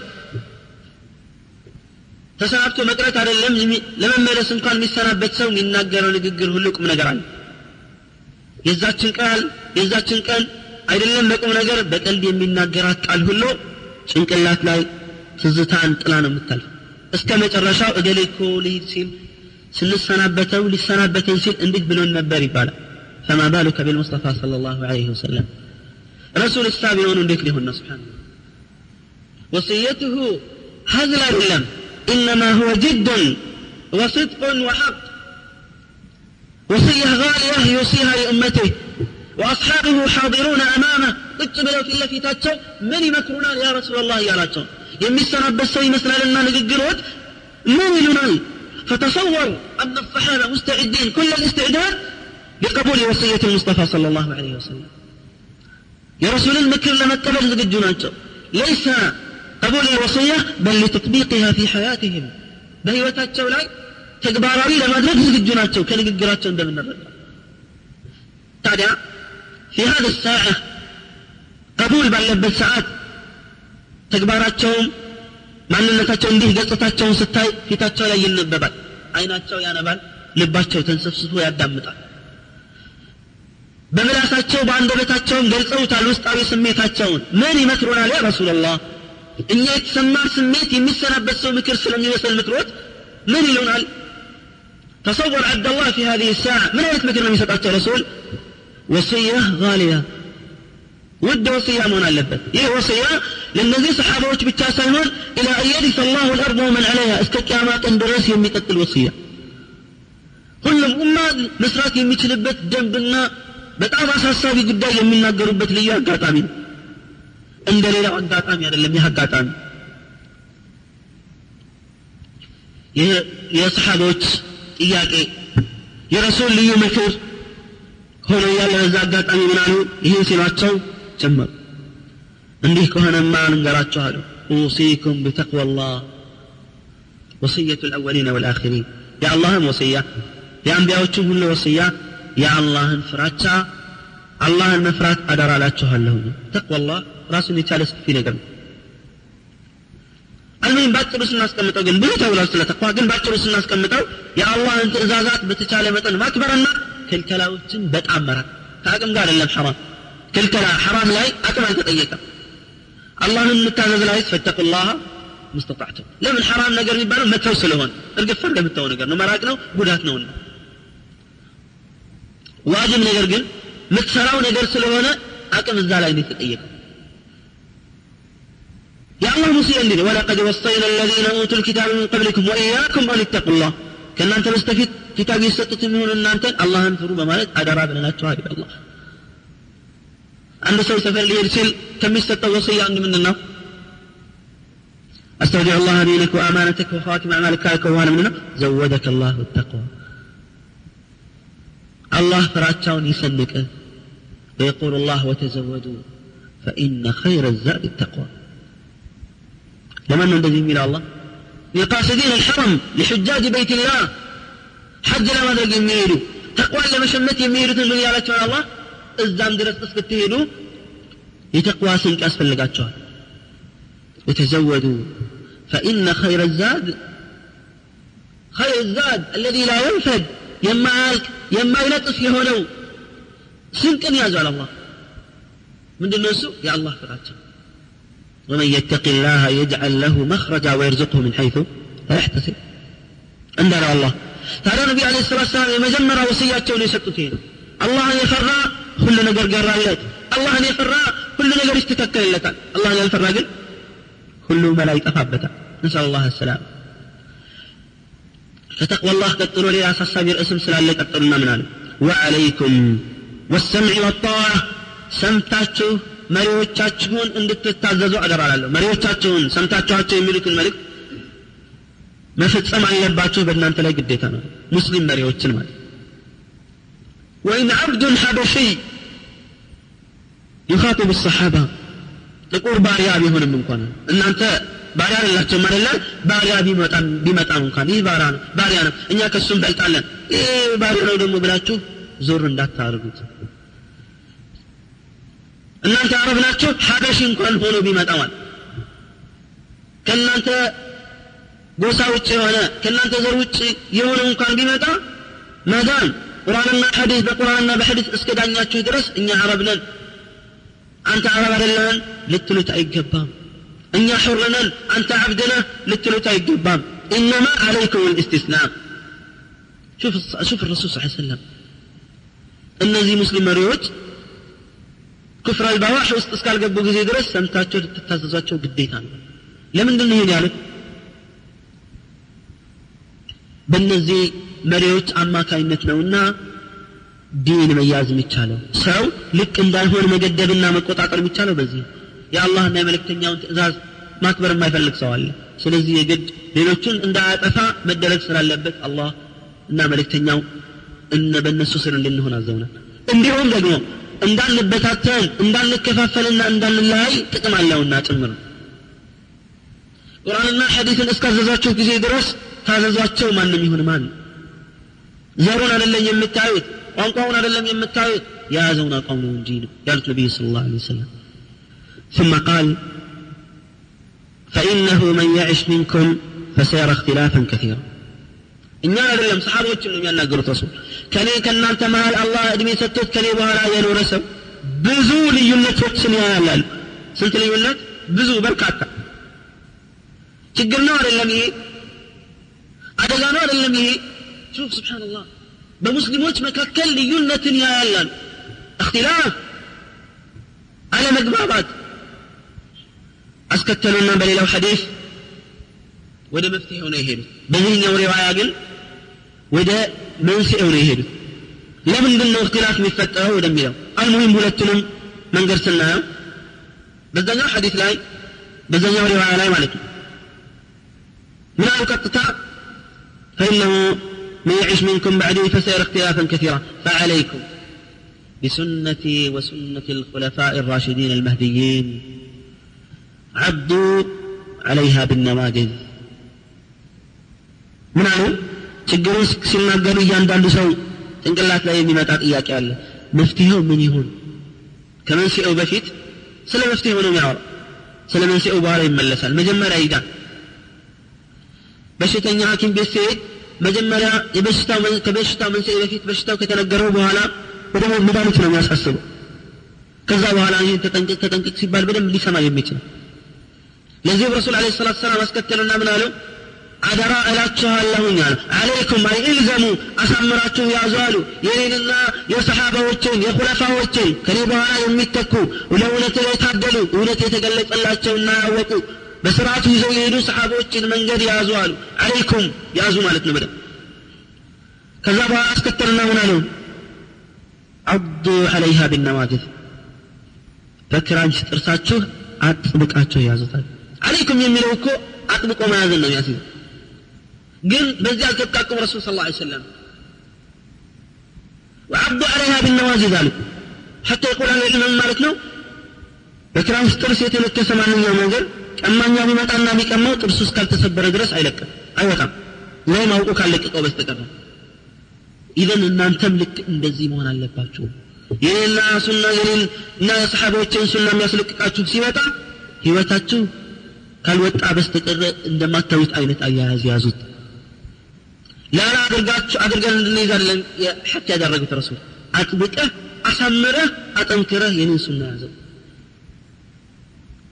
ተሰናብቶ መቅረት አይደለም ለመመለስ እንኳን የሚሰናበት ሰው የሚናገረው ንግግር ሁሉ ቁም ነገር አለ። የዛችን ቃል የዛችን ቀን አይደለም በቁም ነገር በቀልድ የሚናገራት ቃል ሁሉ ጭንቅላት ላይ ትዝታን ጥላ ነው የምታልፍ። እስከ መጨረሻው እገሌ እኮ ልሂድ ሲል ስንሰናበተው ሊሰናበተን ሲል እንዲህ ብሎን ነበር ይባላል ፈማ ባሉከ ቢልሙስጠፋ صلى الله عليه وسلم ረሱል እሳ ቢሆኑ እንዴት ሊሆን ነው ስብሓን ወስየትሁ هزل አይደለም إنما هو جد وصدق وحق وصية غالية يوصيها لأمته وأصحابه حاضرون أمامه ቁጭ ብለው ፊት ለፊታቸው ምን ይመክሩናል ያ ረሱላላህ እያላቸው የሚሰናበት ሰው ይመስላልና ንግግሮት ምን ይሉናል فتصور أن الصحابة مستعدين كل الاستعداد بقبول وصية المصطفى صلى الله عليه وسلم. يا رسول المكر لما اتبل ليس قبول الوصية بل لتطبيقها في حياتهم. بهي وتاتشو لاي؟ تقبار لي لما ادرك زقجونا اتشو كان من في هذه الساعة قبول بل لبن ساعات. تقبار اتشو ما اللي تاتشو انديه قصة ستاي في تاتشو لاي ينببال اين اتشو يا نبال لباتشو تنسفسفو يا دمتال በምላሳቸው በአንደበታቸውም ገልጸውታል ውስጣዊ ስሜታቸውን ምን ይመክሩናል ያ ረሱላላህ እኛ የተሰማን ስሜት የሚሰናበት ሰው ምክር ስለሚመስል ምክሮት ምን ይሉናል تصور عبد الله في هذه الساعة من أين مكر من يسطع الرسول وصية غالية ود وصية من اللبت إيه وصية للذي صحابة بالتاسعون إلى أن يرث الله الأرض ومن عليها استكامات درس يميتت الوصية ሁሉም ኡማ መስራት የሚችልበት ደንብና በጣም አሳሳቢ ጉዳይ የሚናገሩበት ልዩ አጋጣሚ ነው እንደ ሌላው አጋጣሚ አይደለም ይህ አጋጣሚ የሰሓቦች ጥያቄ የረሱል ልዩ ምክር ሆኖ እያለ በዛ አጋጣሚ ምን አሉ ይህን ሲሏቸው ጀመሩ እንዲህ ከሆነማ ልንገራችሁ አሉ أوصيكم بتقوى الله وصية الأولين والآخرين يا الله وصية يا أنبياء كل وصية የአላህን ፍራቻ አላህን መፍራት አደራ ላችኋለሁ ተቅዋላህ ራሱን የቻለ ሰፊ ነገር ነው። አልሙሂም ባጭሩ ስናስቀምጠው ግን ብዙ ተብሏል ስለ ተቅዋ። ግን ባጭሩ ስናስቀምጠው የአላህን ትእዛዛት በተቻለ መጠን ማክበርና ክልከላዎችን በጣም መራቅ። ከአቅም ጋር አይደለም ሐራም። ክልከላ ሐራም ላይ አቅም አልተጠየቀም። አላህን የምታዘዝ ላይ ፈተቁላህ ሙስተጣዕቱም ለምን ሐራም ነገር የሚባለው መተው ስለሆነ። እርግፍ ፈር ነገር ነው። መራቅ ነው። ጉዳት ነውና። ዋጅብ ነገር ግን የምትሰራው ነገር ስለሆነ አቅም እዛ ላይ ነው የተጠየቀው يا الله مسيئا لنا ولقد وصينا الذين اوتوا الكتاب من قبلكم واياكم ان اتقوا الله كان انت مستفيد كتاب يسطت من ان انت الله انفروا بمالك ادرا بلنا تشواري الله عند سوي سفر اللي يرسل كم يستطيع وصية عند مننا استودع الله دينك وامانتك وخاتم اعمالك كالك وانا مننا زودك الله التقوى الله فراتشاون يسنك ويقول الله وتزودوا. فإن خير الزاد التقوى. لمن الذي من الله؟ لقاصدين الحرم لحجاج بيت الله. حج لما ذلك يميلوا. تقوى لما شمت يميلوا تنبني على الله. اسكت تهيلوا يتقوى سنك أسفل لقاتشوها وتزودوا. فإن خير الزاد خير الزاد الذي لا ينفد. يهونو سنكن يازو على الله من دون نسو يا الله فراتشا ومن يتق الله يجعل له مخرجا ويرزقه من حيث لا يحتسب عندنا الله تعالى النبي عليه الصلاة والسلام يمجمر وصياتهم يسقطين الله يفرى كل نجر قرالات الله يفرى كل نجر يستتكل لك الله يفرى قل كل ما لا يتفابتا نسأل الله كتقوى الله كتقولوا لي اخ الصبر اسم سلالك كتقولنا من وعليكم والسمع والطاعه سمتاتشو مريو تشاتشون عندك تتعززوا على رالالو مريو تشاتشون سمتاتشو هاتشو الملك ما في تسمع اللي باتشو بدنا انت لاي قديت أنا مسلم مريو تشنمال وان عبد حبشي يخاطب الصحابه تقول باريا بهم من كونه ان انت ባሪያ አይደላቸውም አይደለ? ባሪያ ቢመጣም ቢመጣም እንኳን ይህ ባሪያ ነው ባሪያ ነው። እኛ ከሱ እንበልጣለን ይህ ባሪያ ነው ደግሞ ብላችሁ ዞር እንዳታደርጉት። እናንተ አረብ ናቸው ሀበሺ እንኳን ሆኖ ቢመጣዋል ከእናንተ ጎሳ ውጭ የሆነ ከእናንተ ዘር ውጭ የሆነ እንኳን ቢመጣ መዳም ቁርአንና ሐዲስ በቁርአንና በሐዲስ እስከ ዳኛችሁ ድረስ እኛ አረብ ነን። አንተ አረብ አይደለህን ልትሉት አይገባም እኛ ሑር ነን አንተ ዓብድ ነህ ልትሉት አይገባም ኢነማ ዓለይኩም ልእስትስላም شوف شوف الرسول صلى الله عليه وسلم እነዚህ ሙስሊም መሪዎች ክፍር አልባዋሕ ውስጥ እስካልገቡ ጊዜ ድረስ ሰምታቸው ልትታዘዟቸው ግዴታ ነው ለምንድን ነው ይሄን ያሉት በእነዚህ መሪዎች አማካይነት ነውና ዲን መያዝ የሚቻለው ሰው ልቅ እንዳይሆን መገደብና መቆጣጠር የሚቻለው በዚህ የአላህና የመልእክተኛውን ትእዛዝ ማክበር የማይፈልግ ሰው አለ ስለዚህ የግድ ሌሎቹን እንዳያጠፋ መደረግ ስላለበት አላህ እና መልእክተኛው እነ በእነሱ ስር እንድንሆን አዘውናል እንዲሁም ደግሞ እንዳንበታተን እንዳንከፋፈልና እንዳንለያይ ጥቅም አለውና ጭምር ቁርአንና ሐዲስን እስካዘዟቸው ጊዜ ድረስ ታዘዟቸው ማንም ይሁን ማን ዘሩን አይደለም የምታዩት ቋንቋውን አይደለም የምታዩት የያዘውን አቋም ነው እንጂ ነው ያሉት ነቢዩ ስለ ላሁ ወሰለም ثم قال فإنه من يعش منكم فسيرى اختلافا كثيرا እኛ አይደለም ሰሓቦችን ነው የሚያናገሩት ረሱል ከኔ ከእናንተ መሀል አላህ እድሜ ሰጥቶት ከኔ በኋላ የኖረ ሰው ብዙ ልዩነቶችን ያያላል ስንት ልዩነት ብዙ በርካታ ችግር ነው አይደለም ይሄ አደጋ ነው አይደለም ይሄ ሹፍ ስብሓንላህ በሙስሊሞች መካከል ልዩነትን ያያላል እክትላፍ አለመግባባት አስከተሉና በሌላው ሐዲስ ወደ መፍትሄው ነው የሄዱት በዚህኛው ሪዋያ ግን ወደ መንስኤው ነው የሄዱት ለምንድን ነው እክትላፍ የሚፈጠረው ወደሚለው አልሙሂም ሁለቱንም መንገድ ስናየው በዛኛው ሐዲስ ላይ በዛኛው ሪዋያ ላይ ማለት ነው ምን አሉ ቀጥታ فإنه من يعيش منكم بعدي فسيرى اختلافا كثيرا فعليكم بسنتي وسنة الخلفاء الراشدين المهديين አዱ አለይሃ ብነዋግብ ምን አሉ? ችግሩን ሲናገሩ እያንዳንዱ ሰው ጭንቅላት ላይ የሚመጣ ጥያቄ አለ። መፍትሄው ምን ይሁን? ከመንስኤው በፊት ስለ መፍትሄው ነው የሚያወራ ስለ መንስኤው በኋላ ይመለሳል። መጀመሪያ ይዳን በሽተኛ ሀኪም ቤት ሲሄድ መጀመሪያ ከበሽታው መንስኤ በፊት በሽታው ከተነገረው በኋላ በደሞ መድኃኒት ነው የሚያሳስበው። ከዛ በኋላ ይህን ተጠንቅቅ ተጠንቅቅ ሲባል በደንብ ሊሰማ የሚችል ለዚህም ረሱል አለ ሰላት ሰላም አስከተሉና ምን አለው አደራ እላችኋለሁኝ አለ አለይኩም አይ ኢልዘሙ አሳምራችሁ ያዙ አሉ። የኔንና የሰሓባዎችን የኹለፋዎችን ከኔ በኋላ የሚተኩ ለእውነት የታደሉ እውነት የተገለጸላቸውና ያወቁ በስርዓቱ ይዘው የሄዱ ሰሓቦችን መንገድ ያዙ አሉ። አለይኩም ያዙ ማለት ነው በደም ከዛ በኋላ አስከተልና ምን አለው አዱ ዐለይሃ ቢነዋጅዝ በክራንች ጥርሳችሁ አጥብቃቸው ያዙታል አለይኩም የሚለው እኮ አጥብቆ መያዝን ነው የሚያስይዘው ግን በዚህ አልተቃቁም ረሱል ስለ ላ ሰለም وعضوا عليها بالنواجذ ذلك حتى يقول أهل العلم ማለት ነው በክራንች ጥርስ የተነከሰ ማንኛውም ነገር ቀማኛ ቢመጣና ቢቀማው ጥርሱ እስካልተሰበረ ድረስ አይለቅም አይወጣም ወይም አውቆ ካለቀቀው በስተቀር ኢዘን እናንተም ልክ እንደዚህ መሆን አለባችሁ የኔና ሱና የኔን እና የሰሓቦችን ሱና የሚያስለቅቃችሁ ሲመጣ ህይወታችሁ ካልወጣ በስተቀር እንደማታዩት አይነት አያያዝ ያዙት። ላላ አድርጋችሁ አድርገን አይደለም ሐቅ ያደረጉት ረሱል። አጥብቀህ አሳምረህ አጠንክረህ የኔን ሱና ያዘው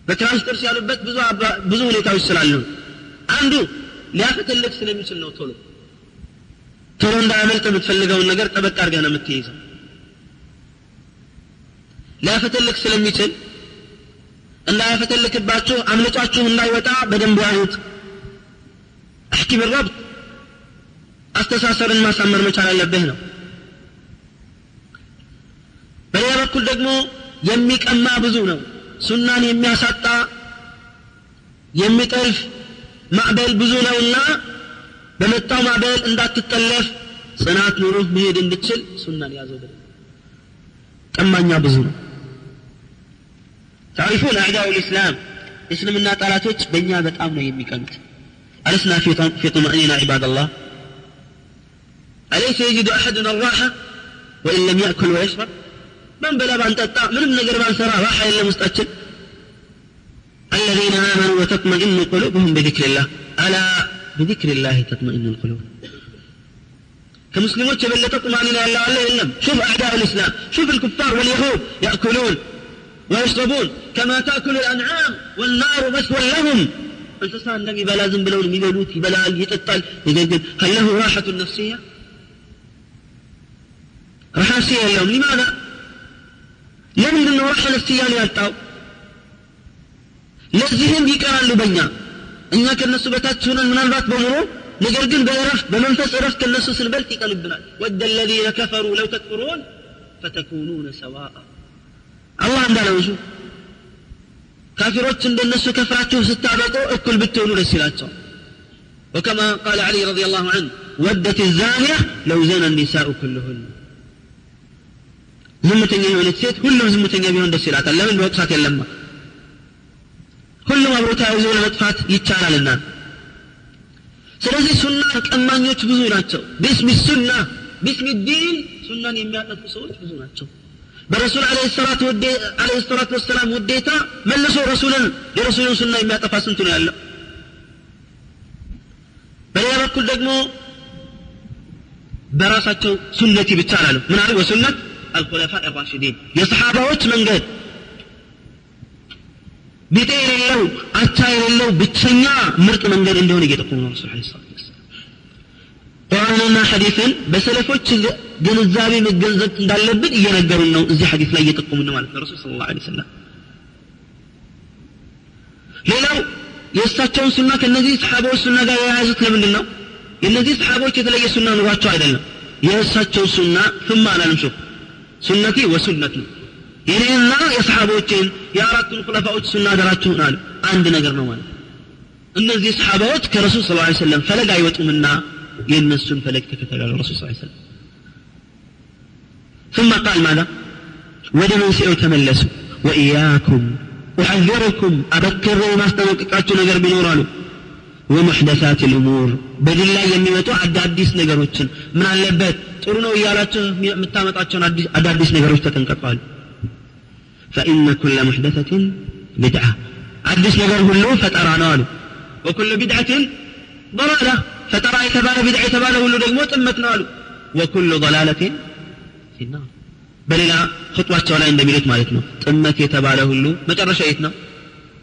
በክራንች ጥርስ ያሉበት ብዙ ብዙ ሁኔታዎች ስላሉ አንዱ ሊያፈተልክ ስለሚችል ነው ቶሎ። ቶሎ እንዳያመልጥ የምትፈልገውን ነገር ጠበቅ አድርገህ ነው የምትይዘው። ሊያፈተልክ ስለሚችል እንዳያፈተልክባችሁ አምልጫችሁ እንዳይወጣ በደንብ ያዩት። አሕኪም ረብጥ አስተሳሰርን ማሳመር መቻል አለብህ ነው። በሌላ በኩል ደግሞ የሚቀማ ብዙ ነው። ሱናን የሚያሳጣ የሚጠልፍ ማዕበል ብዙ ነውና በመጣው ማዕበል እንዳትጠለፍ ጽናት ኑሮህ መሄድ እንድችል ሱናን ያዘው። ቀማኛ ብዙ ነው تعرفون أعداء الإسلام؟ እስልምና ጠላቶች በእኛ በጣም ነው የሚቀኑት ألسنا في في طمأنينة عباد الله؟ أليس يجد أحدنا الراحة وإن لم يأكل ويشرب؟ من بلا بأن تطع من من قربان سرى راحة إلا مستأجل. الذين آمنوا وتطمئن قلوبهم بذكر الله. ألا بذكر الله تطمئن القلوب. كمسلمون تطمئن إلا الله الله إلا شوف أعداء الإسلام. شوف الكفار واليهود يأكلون. ويشربون كما تأكل الأنعام والنار مثوى لهم እንስሳ እንደሚበላ ዝም ብለው የሚበሉት ይበላል ይጠጣል ነገር ግን هل له راحة نفسية راحة نفسية የለውም لماذا ለምንድን ነው راحة نفسية ያጣው ለዚህም ይቀራሉ በእኛ እኛ ከነሱ በታች ሆነን ምናልባት በኑሮ ነገር ግን በእረፍት በመንፈስ እረፍት ከነሱ ስንበልጥ ይቀኑብናል ወደ الذين كفروا لو تكفرون فتكونون سواء አላህ እንዳለው እሱ ካፊሮች እንደነሱ ከፍራችሁ ስታበቁ እኩል ብትሆኑ ደስ ይላቸዋል وكما قال علي رضي الله عنه ودت الزانية لو زنى النساء كلهن ዝምተኛ የሆነች ሴት ሁሉም ዝምተኛ ቢሆን ደስ ይላታል ለምን መቅሳት የለማ ሁሉም አብሮ ተያይዞ ለመጥፋት ይቻላልና ስለዚህ ሱናን ቀማኞች ብዙ ናቸው ቢስሚ ሱና ቢስሚ ዲን ሱናን የሚያጠፉ ሰዎች ብዙ ናቸው በረሱል አለ ሰላት ወሰላም ውዴታ መልሶ ረሱልን የረሱልን ሱና የሚያጠፋ ስንቱ ነው ያለው በሌላ በኩል ደግሞ በራሳቸው ሱነቲ ብቻ አላሉ ምን አሉ ወሱነት አልኹለፋ ራሽዲን የሰሓባዎች መንገድ ቢጤ የሌለው አቻ የሌለው ብቸኛ ምርጥ መንገድ እንደሆነ እየጠቁሙ ነው ረሱል ሰላት ወሰላም ቁርአንና ሐዲስን በሰለፎች ግንዛቤ መገንዘብ እንዳለብን እየነገሩን ነው። እዚህ ሐዲስ ላይ እየጠቁሙን ነው ማለት ነው ረሱል ስለ ላ ሰለም ሌላው የእሳቸውን ሱና ከነዚህ ሰሓባዎች ሱና ጋር የያዙት ለምንድን ነው? የእነዚህ ሰሓቦች የተለየ ሱና ኑሯቸው አይደለም። የእሳቸው ሱና ثم አላለም ሹፍ ሱነቲ ወሱነት ነው። የኔና የሰሓቦችን የአራቱን ኩለፋዎች ሱና አደራችሁን አሉ አንድ ነገር ነው ማለት እነዚህ ሰሓባዎች ከረሱል ስ ሰለም ፈለግ አይወጡምና የእነሱን ፈለግ ተከተላሉ ረሱል ስ ሰለም ثم قال ماذا ወደ መንስኤው ተመለሱ ወኢያኩም أحذركم أبكر ما استنققاتو نجر بنورانو ومحدثات الأمور بدل الله يميمتو أداديس نجروتشن من علبات ጥሩ ነው እያላችሁ የምታመጣቸውን አዳዲስ ነገሮች ተጠንቀቋል فإن كل محدثة بدعة አዲስ ነገር ሁሉ ፈጠራ ነው አሉ وكل بدعة ضلالة ፈጠራ የተባለ ቢድዓ የተባለ ሁሉ ደግሞ ጥመት ነው አሉ وكل ضلالة في النار በሌላ ኹጥባቸው ላይ እንደሚሉት ማለት ነው ጥመት የተባለ ሁሉ መጨረሻ የት ነው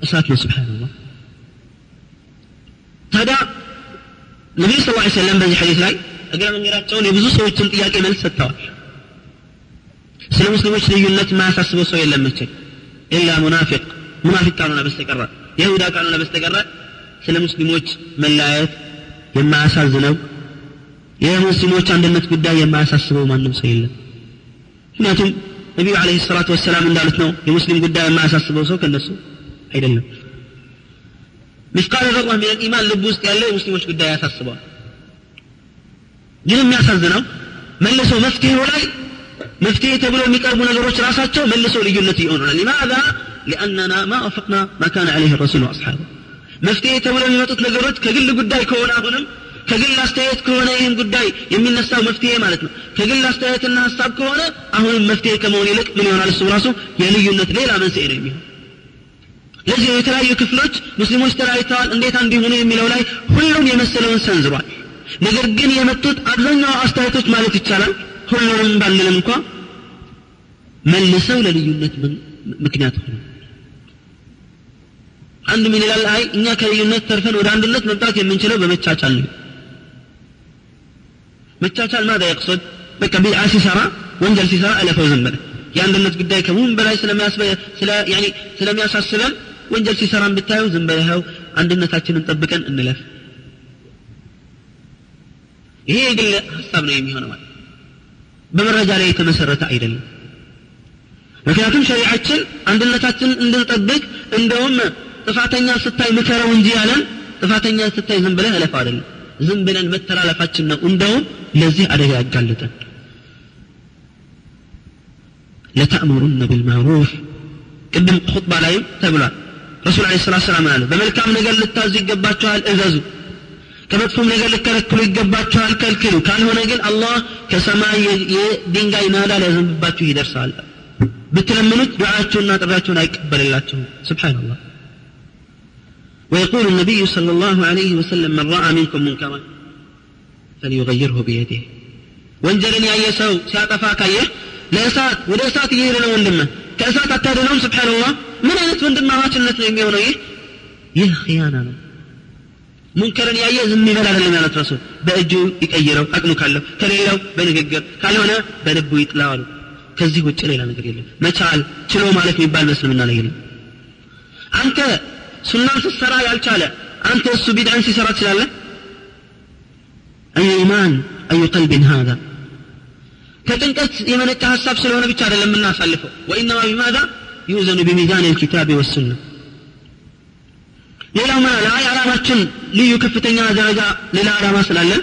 እሳት ነው ስብሓንላህ ታዲያ ነቢዩ ስ ላ ሰለም በዚህ ሐዲስ ላይ እግረ መንገዳቸውን የብዙ ሰዎችን ጥያቄ መልስ ሰጥተዋል ስለ ሙስሊሞች ልዩነት የማያሳስበው ሰው የለም መቼም ኢላ ሙናፊቅ ሙናፊቅ ካልሆነ በስተቀረ የሁዳ ካልሆነ በስተቀረ ስለ ሙስሊሞች መለያየት የማያሳዝነው የሙስሊሞች አንድነት ጉዳይ የማያሳስበው ማንም ሰው የለም ምክንያቱም ነቢዩ አለህ ሰላቱ ወሰላም እንዳሉት ነው የሙስሊም ጉዳይ የማያሳስበው ሰው ከነሱ አይደለም ምስቃል ዘራ ሚን ኢማን ልብ ውስጥ ያለው የሙስሊሞች ጉዳይ ያሳስበዋል ግን የሚያሳዝነው መልሶ መፍትሄው ላይ መፍትሄ ተብሎ የሚቀርቡ ነገሮች ራሳቸው መልሶ ልዩነት ይሆኑናል لماذا لأننا ما وافقنا ما كان عليه الرسول وأصحابه መፍትሄ ተብሎ የሚመጡት ነገሮች ከግል ጉዳይ ከሆነ አሁንም ከግል አስተያየት ከሆነ ይህም ጉዳይ የሚነሳው መፍትሄ ማለት ነው። ከግል አስተያየትና ሀሳብ ከሆነ አሁንም መፍትሄ ከመሆን ይልቅ ምን ይሆናል? እሱ ራሱ የልዩነት ሌላ መንስኤ ነው የሚሆን ለዚህ የተለያዩ ክፍሎች ሙስሊሞች ተለያይተዋል እንዴት እንዲሆኑ የሚለው ላይ ሁሉም የመሰለውን ሰንዝሯል። ነገር ግን የመጡት አብዛኛው አስተያየቶች ማለት ይቻላል ሁሉንም ባንልም እንኳ መልሰው ለልዩነት ምክንያት ሆነ አንድ ምን ይላል? አይ እኛ ከልዩነት ተርፈን ወደ አንድነት መምጣት የምንችለው በመቻቻል ነው። መቻቻል ማዳ የቅصድ በቃ ቢድዓ ሲሰራ ወንጀል ሲሰራ እለፈው ዝም በለ። የአንድነት ጉዳይ ከምንም በላይ ስለሚያሳስበን ወንጀል ሲሰራን ብታየው ዝም በለው። አንድነታችንን ጠብቀን እንለፍ። ይሄ የግል ሀሳብ ነው የሚሆነው ማለት በመረጃ ላይ የተመሰረተ አይደለም። ምክንያቱም ሸሪዓችን አንድነታችንን እንድንጠብቅ እንደውም ጥፋተኛ ስታይ ምከረው እንጂ ያለን ጥፋተኛ ስታይ ዝም ብለህ እለፍ አይደለም። ዝም ብለን መተላለፋችን ነው። እንደውም ለዚህ አደጋ ያጋልጠን። ለተእምሩነ ቢልማዕሩፍ። ቅድም ኹጥባ ላይም ተብሏል። ረሱል ለ ስላት ሰላም አለ በመልካም ነገር ልታዙ ይገባችኋል እዘዙ። ከመጥፎም ነገር ልከለክሉ ይገባችኋል ከልክሉ። ካልሆነ ግን አላህ ከሰማይ የድንጋይ ናዳ ሊያዘንብባችሁ ይደርሳል። ብትለምኑት ዱዓችሁና ጥሪያችሁን አይቀበልላችሁም። ስብሓንላህ ويقول النبي صلى الله عليه وسلم من رأى منكم منكرا فليغيره بيده ወንጀልን ያየ ሰው ሲያጠፋ ካየህ ለእሳት ወደ እሳት እየሄደ ነው ወንድምህ ከእሳት አታድነውም ስብሓንላህ ምን አይነት ወንድማማችነት ነው የሚሆነው ይህ ይህ ኽያና ነው ሙንከርን ያየ ዝም ይበል አይደለም ያለት ረሱል በእጁ ይቀይረው አቅሙ ካለው ከሌለው በንግግር ካልሆነ በልቡ ይጥላው አሉ ከዚህ ውጭ ሌላ ነገር የለም መቻል ችሎ ማለት የሚባል በእስልምና ላይ የለም አንተ ሱናን ስትሰራ ያልቻለ አንተ እሱ ቢድዓን ሲሰራ ትችላለህ? አዩ ኢማን አዩ ቀልብን ሃذا ከጭንቀት የመነጨ ሀሳብ ስለሆነ ብቻ አይደለም የምናሳልፈው። ወኢነማ ቢማዛ ዩዘኑ ቢሚዛን ልኪታብ ወሱና። ሌላው አይ አላማችን ልዩ ከፍተኛ ደረጃ ሌላ አላማ ስላለን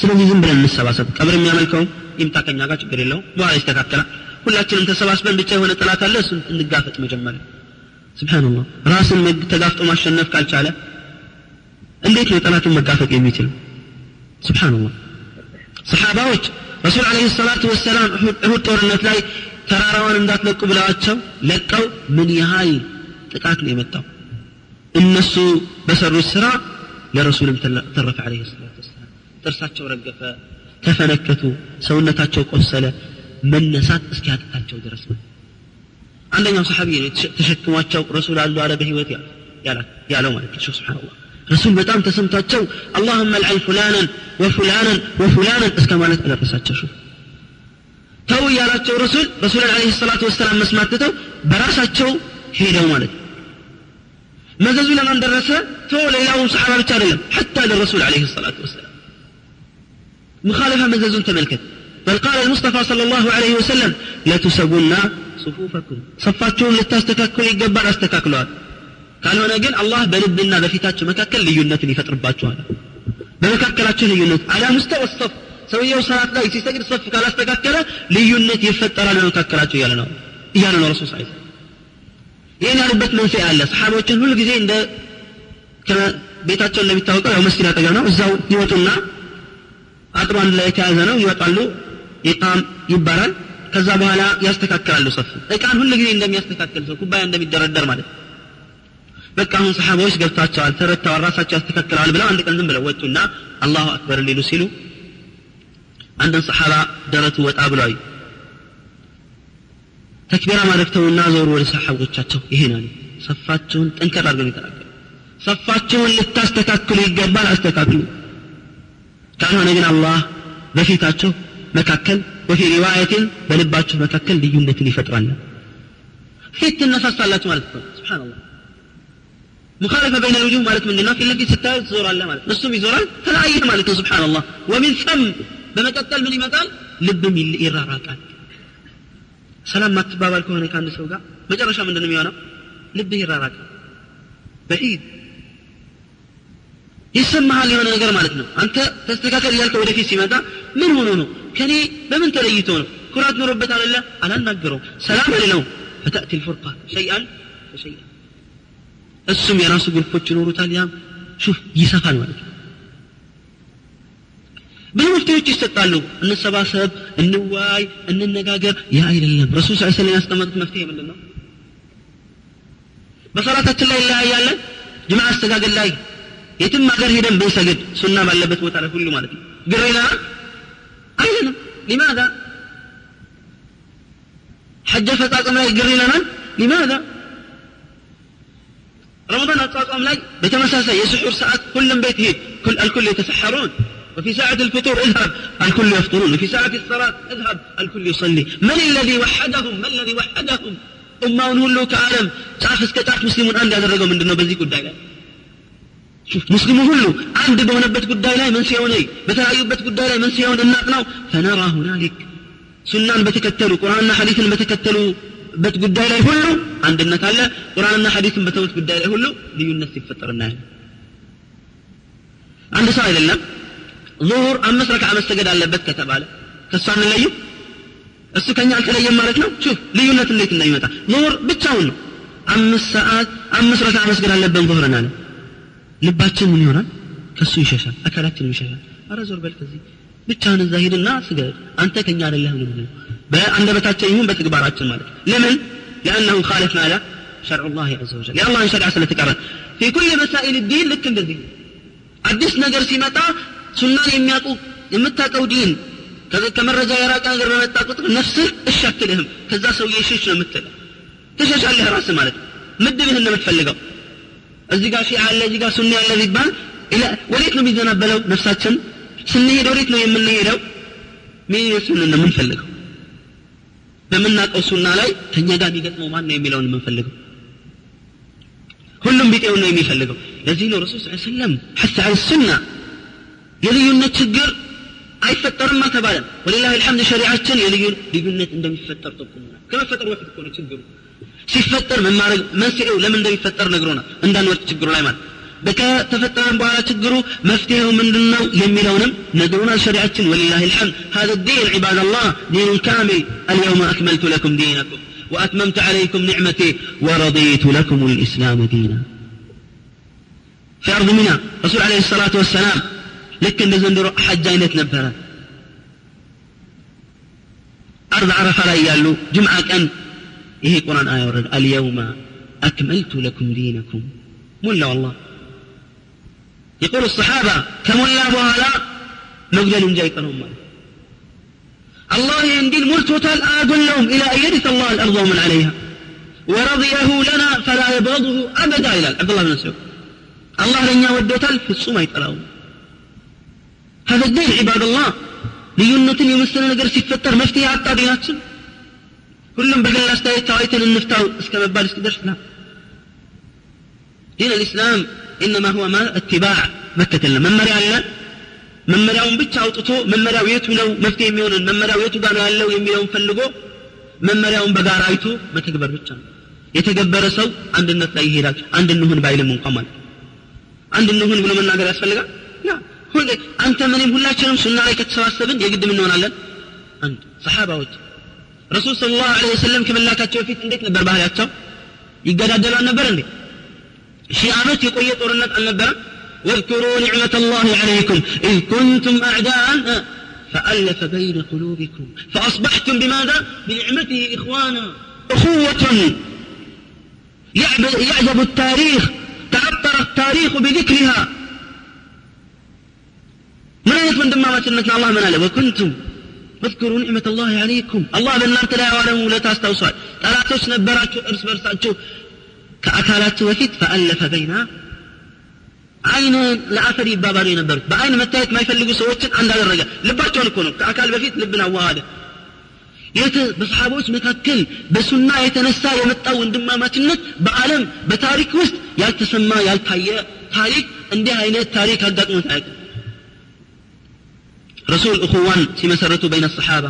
ስለዚህ ዝም ብለን እንሰባሰብ። ቀብር የሚያመልከው ይምጣ ከኛ ጋር ችግር የለው በኋላ ይስተካከላል። ሁላችንም ተሰባስበን ብቻ የሆነ ጥላት አለ እሱን እንጋፈጥ መጀመሪያ ስብሓንላህ ራስን ተጋፍጦ ማሸነፍ ካልቻለ እንዴት ነው ጠላትን መጋፈጥ የሚችል ስብሓንላህ ሰሓባዎች ረሱል አለህ ሰላቱ ወሰላም እሁድ ጦርነት ላይ ተራራዋን እንዳትለቁ ብለዋቸው ለቀው ምን ያህል ጥቃት ነው የመጣው እነሱ በሰሩት ስራ ለረሱልም ተረፈ አለይሂ ሰላቱ ወሰላም ጥርሳቸው ረገፈ ተፈነከቱ ሰውነታቸው ቆሰለ መነሳት እስኪያቅታቸው ድረስ ነው አንደኛው ሰሓቢ ነው ተሸክሟቸው ረሱል አሉ አለ በህይወት ያለው ማለት ነው ስብሓንላህ ረሱል በጣም ተሰምቷቸው አላሁመ ልዐን ፉላናን ወፉላናን ወፉላናን እስከ ማለት አደረሳቸው ሹፍ ተው እያላቸው ረሱል ረሱልን አለህ ሰላቱ ወሰላም መስማት ትተው በራሳቸው ሄደው ማለት ነው መዘዙ ለማን ደረሰ ቶ ሌላውም ሰሓባ ብቻ አይደለም ሐታ ለረሱል አለህ ሰላቱ ወሰላም مخالفة مززون تملكت بل قال المصطفى صلى الله عليه وسلم لا تسوون ሱፉፈኩም ሰፋችሁን ልታስተካክሉ ይገባል አስተካክለዋል ካልሆነ ግን አላህ በልብና በፊታችሁ መካከል ልዩነትን ይፈጥርባችኋል። በመካከላችሁ ልዩነት አላ ሙስተወሰፍ ሰውየው ሰላት ላይ ሲሰግድ ሰፍ ካላስተካከለ ልዩነት ይፈጠራል በመካከላቸው እያለ ነው። እያለ ነው ረሱል ሳይ ይህን ያሉበት መንስኤ አለ። ሰሓቦችን ሁሉ ጊዜ እንደ ቤታቸው እንደሚታወቀው ያው መስጊድ አጠገብ ነው። እዛው ይወጡና አጥሩ አንድ ላይ የተያዘ ነው። ይወጣሉ ይቃም ይባላል። ከዛ በኋላ ያስተካክላሉ ሰፍ እቃን ጊዜ እንደሚያስተካክል ሰው ኩባያ እንደሚደረደር ማለት በቃ አሁን ሰሓባዎች ገብታቸዋል ተረድተዋል ራሳቸው ያስተካክለዋል ብለው አንድ ቀን ዝም ብለው ወጡና አላሁ አክበር ሊሉ ሲሉ አንድን ሰሓባ ደረቱ ወጣ ብሎ አዩ። ተክቢራ ማለፍተውና ዞሩ ወደ ሰሓቦቻቸው። ይሄን ሰፋችሁን ጠንከር አድርገው ይተናገሩ ሰፋችሁን ልታስተካክሉ ይገባል አስተካክሉ። ካልሆነ ግን አላህ በፊታቸው መካከል ወፊ ሪዋየትን በልባችሁ መካከል ልዩነትን ይፈጥራል ፊት ትነሳሳላችሁ ማለት ነው ስብሓንላህ مخالفة بين الوجوه مالت من الناس التي ستة تزور الله مالت نصهم يزوران تلاقيه مالت سبحان الله ومن ثم በመቀጠል ምን ይመጣል ልብም ይራራቃል ሰላም ማትባባል ከሆነ ከአንድ ሰው ጋር መጨረሻ ምንድን የሚሆነው ልብህ ይራራቃል በዒድ ይሰማሃል የሆነ ነገር ማለት ነው አንተ ተስተካከል እያልከ ወደፊት ሲመጣ ምን ሆኖ ነው ከኔ በምን ተለይቶ ነው? ኩራት ኖሮበት አለለ አላናገረው ሰላም አልለው ፈተእቲ ልፉርቃ። ሸይአን ፈሸይአን እሱም የራሱ ግሩፖች ይኖሩታል። ያም ሹፍ ይሰፋል ማለት ነው። ብዙ መፍትሄዎች ይሰጣሉ። እንሰባሰብ እንዋይ እንነጋገር። ያ አይደለም። ረሱል ስ ስለም ያስቀመጡት መፍትሄ ምንድን ነው? በሰላታችን ላይ እንለያያለን። ጅማ አስተጋገድ ላይ የትም ሀገር ሄደን ብንሰግድ ሱና ባለበት ቦታ ላይ ሁሉ ማለት ነው። ግር ይለናል አይለንም ሊማዛ ሐጀ ፈጻጸም ላይ ግር ይለናል ሊማዛ ረመዳን አጻጻም ላይ በተመሳሳይ የስሑር ሰዓት ሁሉም ቤት ይሄድ الكل يتسحرون وفي ساعة الفطور اذهب الكل يفطرون وفي ساعة الصلاة اذهب الكل يصلي من الذي وحدهم ما الذي وحدهم أمون هلو كعالم تعرف اسكتات مسلمون عند هذا الرقم من دنو بزي قد ሙስሊሙ ሁሉ አንድ በሆነበት ጉዳይ ላይ መንስኤውን ወይ በተለያዩበት ጉዳይ ላይ መንስኤውን እናጥናው ፈነራ ሁናሊክ ሱናን በተከተሉ ቁርአንና ሐዲስን በተከተሉበት ጉዳይ ላይ ሁሉ አንድነት አለ። ቁርአንና ሐዲስን በተውት ጉዳይ ላይ ሁሉ ልዩነት ሲፈጠር አንድ ሰው አይደለም ዙሁር አምስት ረክዓ መሰገድ አለበት ከተባለ ከእሱ አንለይም? እሱ ከኛ አልተለየም ማለት ነው? ሹፍ ልዩነት እንዴት እንደሚመጣ? ዙሁር ብቻውን ነው። አምስት ሰዓት አምስት ረክዓ መስገድ አለብን ዙሁርን አለ ልባችን ምን ይሆናል ከሱ ይሸሻል አካላችን ይሸሻል አረ ዞር በል ከዚህ ብቻህን እዛ ሂድና ስገድ አንተ ከኛ አይደለህም ነው በአንደበታችን ይሁን በተግባራችን ማለት ለምን لأنه خالف ماذا شرع الله عز وجل يا الله شرع سنة تكرر في كل مسائل الدين لك እንደዚህ አዲስ ነገር ሲመጣ ሱናን የሚያውቁ የምታውቀው ዲን ከመረጃ የራቀ ነገር በመጣ ቁጥር ነፍስህ እሺ አትልህም ከዛ ሰውዬ ሽሽ ነው የምትለው ትሸሻለህ ራስህ ማለት ምድብህን ነው የምትፈልገው እዚህ ጋር ሺዓ አለ እዚህ ጋር ሱኒ አለ ቢባል ወዴት ነው የሚዘናበለው ነፍሳችን? ስንሄድ ወዴት ነው የምንሄደው? ምን ይመስልን ነው የምንፈልገው? በምናውቀው ሱና ላይ ከኛ ጋር የሚገጥመው ማን ነው የሚለውን የምንፈልገው። ሁሉም ቢጤውን ነው የሚፈልገው። ለዚህ ነው ረሱል ስ ሰለም ሐስ ሱና የልዩነት ችግር አይፈጠርም አልተባለም። ወሊላህ ልሐምድ ሸሪዓችን ልዩነት እንደሚፈጠር ጠቁሙናል ከመፈጠሩ በፊት እኮ ነው ችግሩ ሲፈጠር ምን ማድረግ መንስኤው ለምን እንደሚፈጠር ነግሮናል እንዳንወድቅ ችግሩ ላይ ማለት ከተፈጠረን በኋላ ችግሩ መፍትሄው ምንድን ነው የሚለውንም ነግሮናል ሸሪዓችን ወሊላህ ልሐምድ هذا الدين عباد الله دين كامل اليوم أكملت لكم دينكم وأتممت عليكم نعمتي ورضيت لكم الإسلام دينا في أرض منى رسول عليه الصلاة والسلام لك أن زندر حج عينت نبرة አርብ አረፋ ላይ ያሉ ጅምዓ ቀን ይሄ ቁርአን አያ ወረደ አልየውመ አክመልቱ ለኩም ዲነኩም ሞላው አላህ يقول الصحابة كملا بوهلا مقدل جاي قنوم مال الله يندين مرتوتال أقول لهم إلى أن يرث الله الأرض ومن عليها ورضيه لنا فلا يبغضه أبدا إلى عبد الله بن مسعود الله لن يودوتال في السماء يتلاهم هذا الدين عباد الله ልዩነትን የመሰለ ነገር ሲፈጠር መፍትሄ አጣ ዲናችን ሁሉም በጋራ አስተያየት ታዋይተን እንፍታው እስከ መባል እስክደርስና ዲን ልእስላም ኢነማ ሁወ ማ እትባዕ መከተል ነው። መመሪያ አለ። መመሪያውን ብቻ አውጥቶ መመሪያው የቱ ነው? መፍትሄ የሚሆንን መመሪያው የቱ ጋር ነው ያለው የሚለውን ፈልጎ መመሪያውን በጋራ አይቶ መተግበር ብቻ ነው። የተገበረ ሰው አንድነት ላይ ይሄዳል። አንድ እንሁን ባይልም እንኳን ማለት አንድ እንሁን ብሎ መናገር ያስፈልጋል? አንተ ምንም ሁላችንም ሱና ላይ ከተሰባሰብን የግድ እንሆናለን? አንድ ሰሓባዎች ረሱል ስለ ላሁ ለ ወሰለም ከመላካቸው በፊት እንዴት ነበር ባህላቸው ይገዳደሉ አልነበር እንዴ ሺህ ዓመት የቆየ ጦርነት አልነበረም واذكروا نعمة الله عليكم إذ كنتم أعداء فألف بين قلوبكم فأصبحتم بماذا؟ بنعمته إخوانا أخوة يعجب التاريخ تعطر التاريخ بذكرها من أين من ما سنة الله من أله وكنتم ፈስኩሩ ኒዕመት ላህ አለይኩም አላህ በእናንተ ላይ ያዋለውን ውለታ አስታውሷል ጠላቶች ነበራቸው እርስ በርሳቸው ከአካላቸው በፊት ፈአለፈ በይና አይንን ለአፈር ይባባሉ የነበሩት። በአይን መታየት የማይፈልጉ ሰዎችን አንዳደረገ ልባቸውን እኮ ነው። ከአካል በፊት ልብን አዋሃደ። በሰሓቦች መካከል በሱና የተነሳ የመጣ ወንድማማችነት በዓለም በታሪክ ውስጥ ያልተሰማ ያልታየ ታሪክ እንዲህ አይነት ታሪክ አጋጥሞት አያውቅም። ረሱል እኹዋን ሲመሰረቱ በይነ ሰሓባ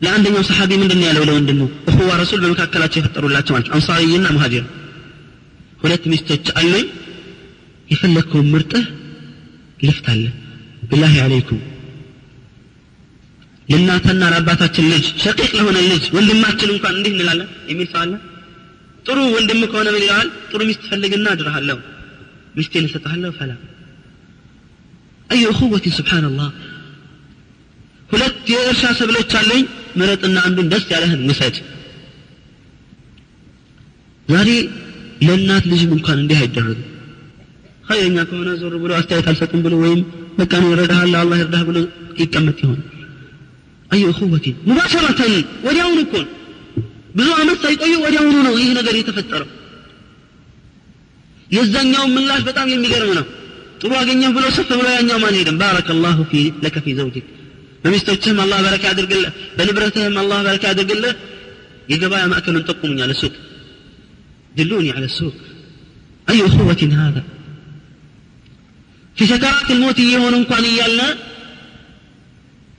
ለአንደኛው ሰሓቢ ምንድን ያለው ለወንድሙ እኹዋ ረሱል በመካከላቸው የፈጠሩላቸው ናቸው አንሳሪይና መሃጅር ሁለት ሚስቶች አሉኝ የፈለግከውን ምርጥህ ልፍታለህ ብላሂ አለይኩም ለእናትና ለአባታችን ልጅ ሸቂቅ ለሆነ ልጅ ወንድማችን እንኳን እንዲህ እንላለን የሚል ሰው አለ ጥሩ ወንድም ከሆነ ምን ይለዋል ጥሩ ሚስት ፈልግና እድርሃለሁ ሚስቴን እሰጥሃለሁ ፈላ አዩ እኹወትን ስብሓንላህ ሁለት የእርሻ ሰብሎች አለኝ። ምረጥና አንዱን ደስ ያለህን ውሰድ። ዛሬ ለእናት ልጅም እንኳን እንዲህ አይደረግም። ኸይረኛ ከሆነ ዞር ብሎ አስተያየት አልሰጥም ብሎ ወይም በቃ ነው ይረዳሃል አላህ ይርዳህ ብሎ ይቀመጥ ይሆን? አዩ እኹወቲ ሙባሸረተን ወዲያውኑ እኮ ብዙ አመት ሳይቆዩ ወዲያውኑ ነው ይህ ነገር የተፈጠረው። የዛኛውን ምላሽ በጣም የሚገርም ነው። ጥሩ አገኘህ ብሎ ሰፍ ብሎ ያኛው ማን ሄደም? ባረከ ላሁ ለከ ፊ ዘውጅክ በሚስቶችህም አላህ በረካ ያድርግልህ በንብረትህም አላህ በረካ ያድርግልህ የገበያ ማዕከሉን ጠቁሙኛል ሱቅ ድሉኒ على السوق أي أخوة هذا في سكرات الموت يهون እንኳን እያለ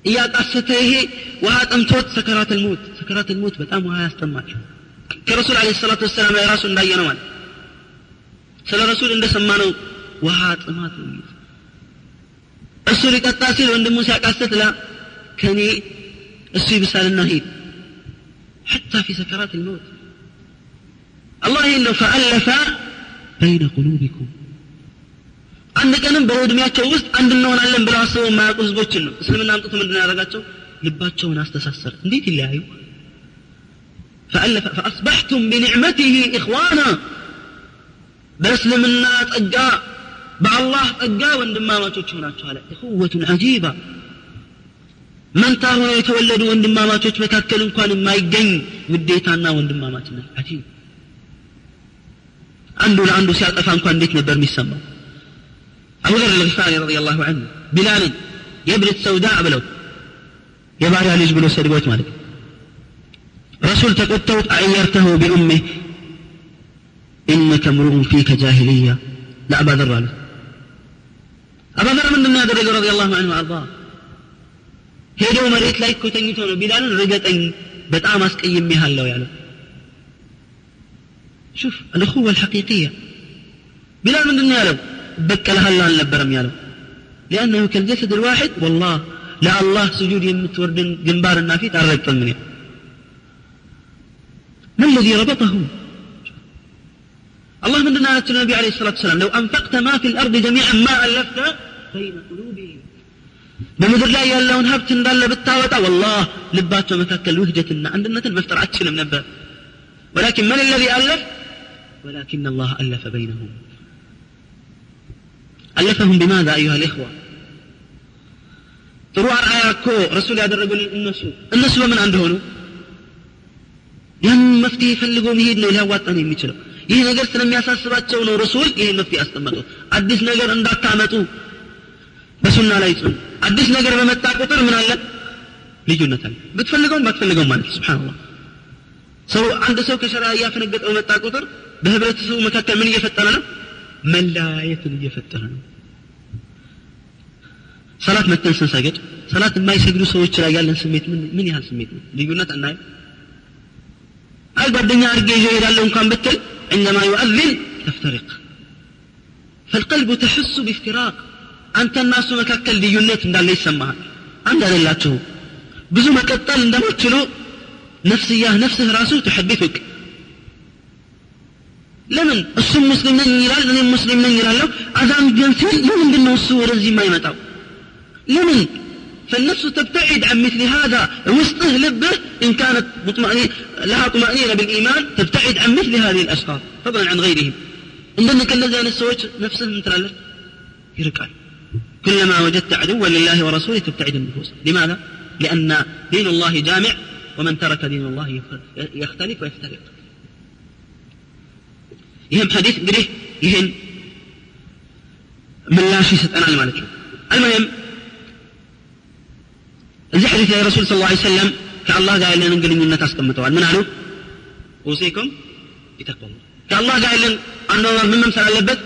እያጣሰተ ይሄ ውሃ ጠምቶት ሰከራት ልሞት ሰከራት ልሞት በጣም ውሃ ያስጠማቸው ከረሱል አለ ሰላቱ ወሰላም ላይ ራሱ እንዳየ ነው ማለት ስለ ረሱል እንደሰማ ነው ውሃ ጥማት ነው እሱ ሊጠጣ ሲል ወንድሙ ሲያቃስት ላ ከኔ እሱ ይብሳልና ሂድ حتى في سكرات الموت الله إنه فألف بين قلوبكم አንድ ቀንም በዕድሜያቸው ውስጥ አንድ እንሆናለን ብለው አስበው የማያውቁ ህዝቦችን ነው እስልምና አምጥቶ ምንድን ያደረጋቸው ልባቸውን አስተሳሰረ እንዴት ይለያዩ فألف فأصبحتم بنعمته إخوانا በእስልምና ጸጋ በአላህ ጸጋ ወንድማማቾች ሆናችሁ አለ እኹወቱን አጂባ መንታ ሆነው የተወለዱ ወንድማማቾች መካከል እንኳን የማይገኝ ውዴታና ወንድማማችነት አጂብ አንዱ ለአንዱ ሲያጠፋ እንኳን እንዴት ነበር የሚሰማው أبو ذر الغفاري رضي الله عنه بلال يبرد سوداء بلو يباري عليه بلو سدبوت مالك رسول تقطوت أعيرته بأمه إنك امرؤ فيك جاهلية لا أبا ذر له أبا ذر من النادر رضي الله عنه وأرضاه ሄደው መሬት ላይ እኮ ተኝቶ ነው ቢላልን ርገጠኝ በጣም አስቀይሜሃለሁ ያለው شوف الأخوة الحقيقية بلال من الدنيا له بكلها አልነበረም ያለው لأنه كالجسد الواحد والله لا الله سجود يمتوردن جنبارنا فيه تعرفت من ما الذي ربطهم الله من دنا النبي عليه الصلاة والسلام لو أنفقت ما في الأرض جميعا ما ألفت بين قلوبهم በምድር ላይ ያለውን ሀብት እንዳለ ብታወጣ ወላህ ልባቸው መካከል ውህደትና አንድነትን መፍጠር አችልም ነበር ولكن من الذي ألف ولكن الله ألف بينهم ألفهم بماذا أيها الإخوة ጥሩ አርአያ እኮ ረሱል ያደረጉልን እነሱ እነሱ በምን አንድ ሆኑ ያን መፍትሄ ፈልጎ መሄድ ነው ሊያዋጣ ነው የሚችለው ይህ ነገር ስለሚያሳስባቸው ነው ረሱል ይህን መፍትሄ ያስቀመጡት አዲስ ነገር እንዳታመጡ በሱና ላይ ጽኑ አዲስ ነገር በመጣ ቁጥር ምን አለ? ልዩነት አለ። ብትፈልገውም ባትፈልገውም ማለት ስብሓንላህ ሰው አንድ ሰው ከሸራ እያፈነገጠ በመጣ ቁጥር በህብረተሰቡ መካከል ምን እየፈጠረ ነው? መለያየትን እየፈጠረ ነው። ሰላት መተን ስንሰግድ ሰላት የማይሰግዱ ሰዎች ላይ ያለን ስሜት ምን ያህል ስሜት ነው? ልዩነት አናየው هل بدنا أرجي جيرا لهم كان بتل عندما يؤذن تفترق. فالقلب تحس بافتراق. أنت الناس مكتل دي يونيت من اللي يسمها عند ذي الله بزو مكتل عندما تلو نفسي نفسه راسه تحدثك لمن؟ السم مسلمين من يرال لمن مسلم من له أذان جنسي لمن بنو السور زي ما يمتعو لمن؟ فالنفس تبتعد عن مثل هذا وسطه لبه إن كانت مطمئنين لها طمأنينة بالإيمان تبتعد عن مثل هذه الأشخاص. فضلا عن غيرهم. عندنا كالذي أنا السويت نفسه من ترى يركع كلما وجدت عدوا لله ورسوله تبتعد النفوس. لماذا؟ لأن دين الله جامع ومن ترك دين الله يختلف ويفترق. يهم حديث قريه يهن من لا شيء ستأنا المهم እዚህ ሐዲስ ላይ ረሱል ስ ላ ሰለም ከአላህ ጋር ያለንን ግንኙነት አስቀምጠዋል። ምን አሉ? ኡሲኩም ቢተቅዋላ ከአላህ ጋር ያለን አኗኗር ምን መምሰል አለበት?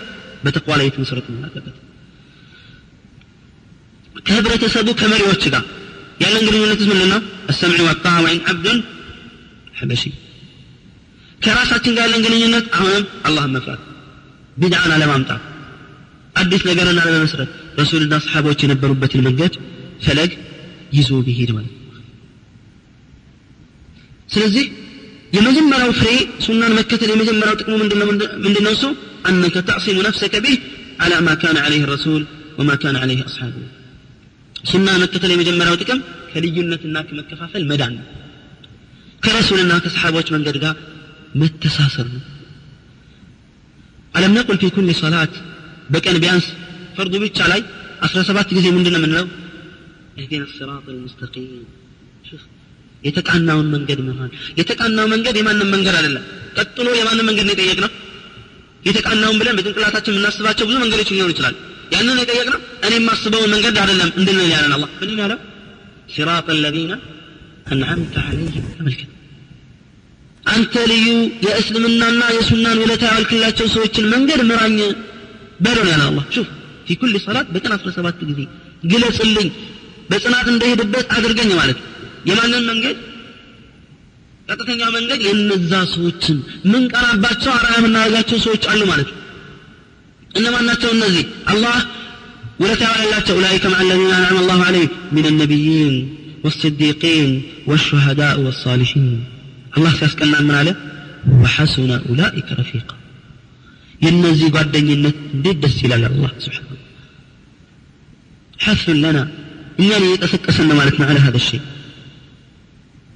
በተቅዋ ላይ የተመሰረተ መሆን አለበት። ከህብረተሰቡ ከመሪዎች ጋር ያለን ግንኙነት ምንድን ነው አሰምዕ ወጣ ወይን አብዱን ሐበሺ። ከራሳችን ጋር ያለን ግንኙነት አሁንም አላህን መፍራት ቢድዓን አለማምጣት አዲስ ነገርን አለመመስረት ረሱልና ሰሓቦች የነበሩበትን መንገድ ፈለግ ይዞ ቢሄድ ማለት ስለዚህ የመጀመሪያው ፍሬ ሱናን መከተል የመጀመሪያው ጥቅሙ ምንድነው እሱ አነከ ተዕሲሙ ነፍሰከ ቢህ على ما كان عليه الرسول وما كان عليه أصحابه ሱናን መከተል የመጀመሪያው ጥቅም ከልዩነትና ከመከፋፈል መዳን ነው ከረሱልና ከሰሓቦች መንገድ ጋር መተሳሰር ነው አለም ነቁል ፊ ኩል ሰላት በቀን ቢያንስ ፈርዱ ብቻ ላይ 17 ጊዜ ምንድን ነው የምንለው اهدنا الصراط المستقيم شوف የተቃናውን መንገድ መሆን የተቃናው መንገድ የማንም መንገድ አይደለም ቀጥሎ የማንም መንገድ ነው የጠየቅነው የተቃናውን ብለን በጭንቅላታችን የምናስባቸው ብዙ መንገዶች ሊሆኑ ይችላል ያንን የጠየቅነው እኔ የማስበውን መንገድ አይደለም እንድንል ያለን አላህ ምንድን ያለው ሲራጥ الذين أنعمت عليهم ተመልከት አንተ ልዩ የእስልምናና የሱናን ውለታ ያዋልክላቸው ሰዎችን መንገድ ምራኝ በለው ያለ አላህ ሹፍ ፊ ኩል ሰላት በቀን 17 ጊዜ ግለጽልኝ በጽናት እንደሄድበት አድርገኝ ማለት የማንን መንገድ ቀጥተኛው መንገድ የነዛ ሰዎችን ምንቀናባቸው አርአያ የምናደርጋቸው ሰዎች አሉ ማለት ነው እነማን ናቸው እነዚህ አላህ ውለታ ያዋለላቸው ኡላይከ መዓ አለዚነ አንዓመ አላሁ ዐለይሂም ሚን ነቢይን والصديقين والشهداء والصالحين الله ሲያስቀናን ምን አለ وحسن أولئك رفيقا የነዚህ ጓደኝነት እንዴት ደስ ይላል አላህ ስብሓን حث لنا እኛን እየቀሰቀሰን ነው ማለት ነው على هذا الشيء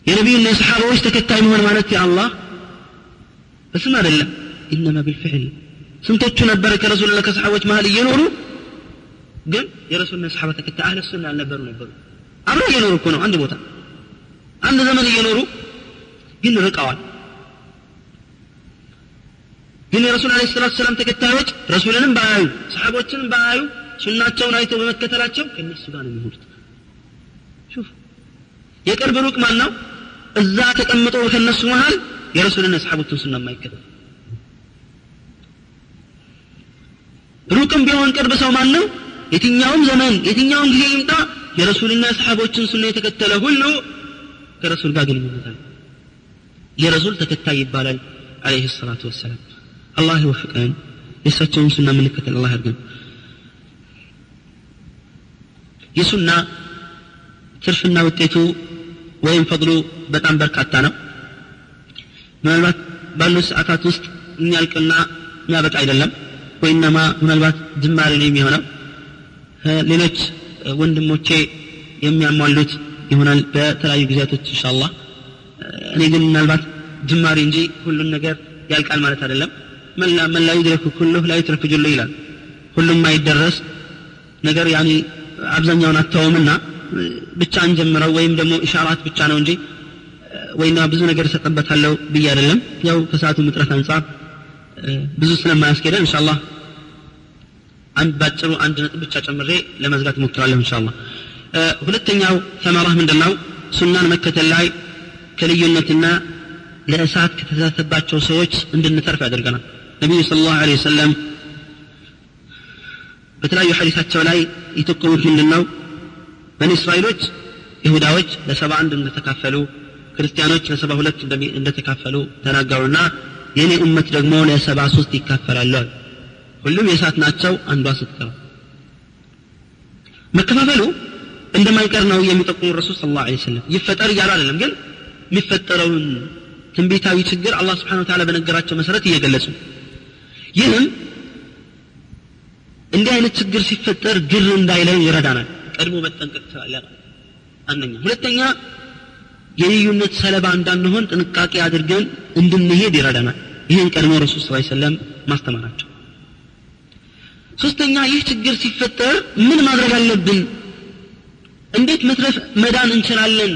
የነቢዩና የሰሓባዎች ተከታይ መሆን ማለት የአላህ በስም አይደለም ኢነማ ቢልፍዕል ስንቶቹ ነበረ ከረሱልና ከሰሓቦች መሀል እየኖሩ ግን የረሱልና የሰሓባ ተከታይ አህለ ሱና ያልነበሩ ነበሩ አብረው እየኖሩ እኮ ነው አንድ ቦታ አንድ ዘመን እየኖሩ ግን ርቀዋል ግን የረሱል አለ ሰላት ሰላም ተከታዮች ረሱልንም ባያዩ ሰሓቦችንም ባያዩ ሱናቸውን አይተው በመከተላቸው ከእነሱ ጋር ነው የሚሆኑት የቅርብ ሩቅ ማን ነው እዛ ተቀምጦ ከነሱ መሃል የረሱልና የሰሓቦችን ሱና የማይከተል። ሩቅም ቢሆን ቅርብ ሰው ማን ነው የትኛውም ዘመን የትኛውም ጊዜ ይምጣ የረሱልና የሰሓቦችን ሱና የተከተለ ሁሉ ከረሱል ጋር ግንኙነት አለ። የረሱል ተከታይ ይባላል አለይህ ሰላቱ ወሰላም። አላህ ይወፍቀን የእሳቸውን ሱና የምንከተል አላህ ያድርገን። የሱና ትርፍና ውጤቱ ወይም ፈضሉ በጣም በርካታ ነው። ምናልባት ባሉት ሰዓታት ውስጥ የሚያልቅና የሚያበቃ አይደለም ወይነማ ምናልባት ጅማሬ ነው የሚሆነው። ሌሎች ወንድሞቼ የሚያሟሉት ይሆናል በተለያዩ ጊዜያቶች ኢንሻአላህ። እኔ ግን ምናልባት ጅማሬ እንጂ ሁሉን ነገር ያልቃል ማለት አይደለም። መን ላ ዩድረኩ ኩሉህ ላ ዩትረኩ ጁሉ ይላል። ሁሉም አይደረስ ነገር ያኒ አብዛኛውን አተውምና ብቻ እንጀምረው ወይም ደግሞ ኢሻራት ብቻ ነው እንጂ ወይና ብዙ ነገር እሰጥበታለሁ ብዬ አይደለም። ያው ከሰዓቱ ምጥረት አንጻር ብዙ ስለማያስኬደን ኢንሻአላህ አንድ ባጭሩ አንድ ነጥብ ብቻ ጨምሬ ለመዝጋት እሞክራለሁ ኢንሻአላህ። ሁለተኛው ተመራህ ምንድነው? ሱናን መከተል ላይ ከልዩነትና ለእሳት ከተሳተባቸው ሰዎች እንድንተርፍ ያደርገናል። ነቢዩ ስለ ላሁ ለ ወሰለም በተለያዩ ሐዲሳቸው ላይ የጠቆሙት ምንድን ነው በኒ እስራኤሎች ይሁዳዎች ለሰባ አንድ እንደተካፈሉ ክርስቲያኖች ለሰባ ሁለት እንደተካፈሉ ተናገሩና የእኔ እመት ደግሞ ለሰባ ሶስት ይካፈላሉ ሁሉም የእሳት ናቸው አንዷ ስትቀር መከፋፈሉ እንደማይቀር ነው የሚጠቁሙ ረሱል ስለ ላ ሰለም ይፈጠር እያሉ አይደለም ግን የሚፈጠረውን ትንቢታዊ ችግር አላህ ስብሓን ታላ በነገራቸው መሰረት እየገለጹ ይህም እንዲህ አይነት ችግር ሲፈጠር ግር እንዳይለን ይረዳናል ቀድሞ መጠንቀቅ ስላለ አንደኛ። ሁለተኛ የልዩነት ሰለባ እንዳንሆን ጥንቃቄ አድርገን እንድንሄድ ይረዳናል። ይህን ቀድሞ ረሱል ስ ሰለም ማስተማራቸው። ሶስተኛ ይህ ችግር ሲፈጠር ምን ማድረግ አለብን? እንዴት መትረፍ መዳን እንችላለን?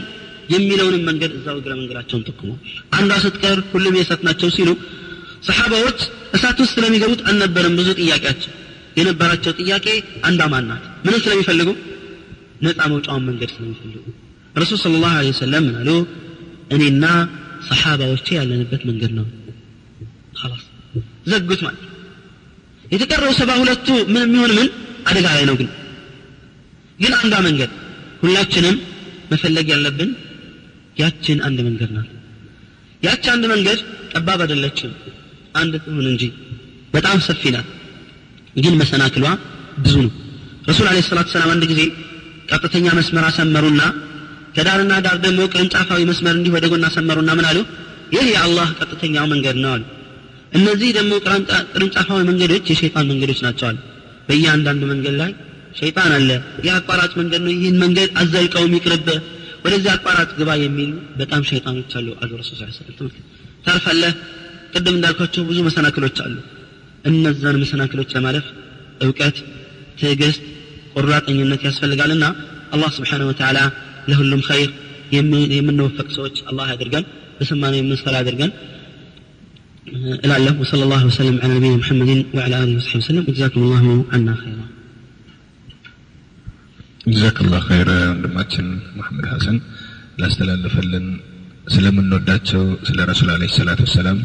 የሚለውንም መንገድ እዛው እግረ መንገዳቸውን ጠቁሞ አንዷ ስትቀር ሁሉም የእሳት ናቸው ሲሉ ሰሓባዎች እሳት ውስጥ ስለሚገቡት አልነበረም ብዙ ጥያቄያቸው። የነበራቸው ጥያቄ አንዷ ማን ናት? ምንም ስለሚፈልጉ ነፃ መውጫውን መንገድ ስለሚፈልጉ ረሱል ስለ ላሁ ለ ወሰለም ምን እኔና ሰሓባዎቼ ያለንበት መንገድ ነው። ላስ ዘጉት ማለት የተቀረው ሰባ ሁለቱ ምን የሚሆን ምን አደጋ ላይ ነው ግን። ግን አንዷ መንገድ ሁላችንም መፈለግ ያለብን ያችን አንድ መንገድ ናት። ያች አንድ መንገድ ጠባብ አይደለችም አንድ ትሁን እንጂ በጣም ሰፊ ናት። ግን መሰናክሏ ብዙ ነው። ረሱል አለ ሰላት ሰላም አንድ ጊዜ ቀጥተኛ መስመር አሰመሩና ከዳርና ዳር ደግሞ ቅርንጫፋዊ መስመር እንዲህ ወደ ጎን አሰመሩና ምን አሉ? ይህ የአላህ ቀጥተኛው መንገድ ነው አሉ። እነዚህ ደግሞ ቅርንጫፋዊ መንገዶች የሸይጣን መንገዶች አሉ። በእያንዳንዱ መንገድ ላይ ሸይጣን አለ። ይህ አቋራጭ መንገድ ነው። ይህን መንገድ አዘልቀውም ይቅርብ ወደዚህ አቋራጭ ግባ የሚሉ በጣም ሸይጣኖች አሉ። አሉ ረሱል ስ ታርፋለህ። ቅድም እንዳልኳቸው ብዙ መሰናክሎች አሉ። እነዛን መሰናክሎች ለማለፍ እውቀት ትዕግስት ቁራጠኝነት ያስፈልጋልና አላህ ስብሓን ወተዓላ ለሁሉም ኸይር የምንወፈቅ ሰዎች አላህ ያድርገን በሰማነው የምንሰራ ያድርገን እላለሁ ወሰለ ላሁ ወሰለም ዐላ ነቢይና ሙሐመድን ወዐላ አሊሂ ወሰሕቢ ወሰለም ወጀዛኩም ላሁ አና ኸይራ ጀዛክላህ ኸይር ወንድማችን መሐመድ ሐሰን ላስተላለፈልን ስለምንወዳቸው ስለ ረሱል አለ ሰላት ወሰላም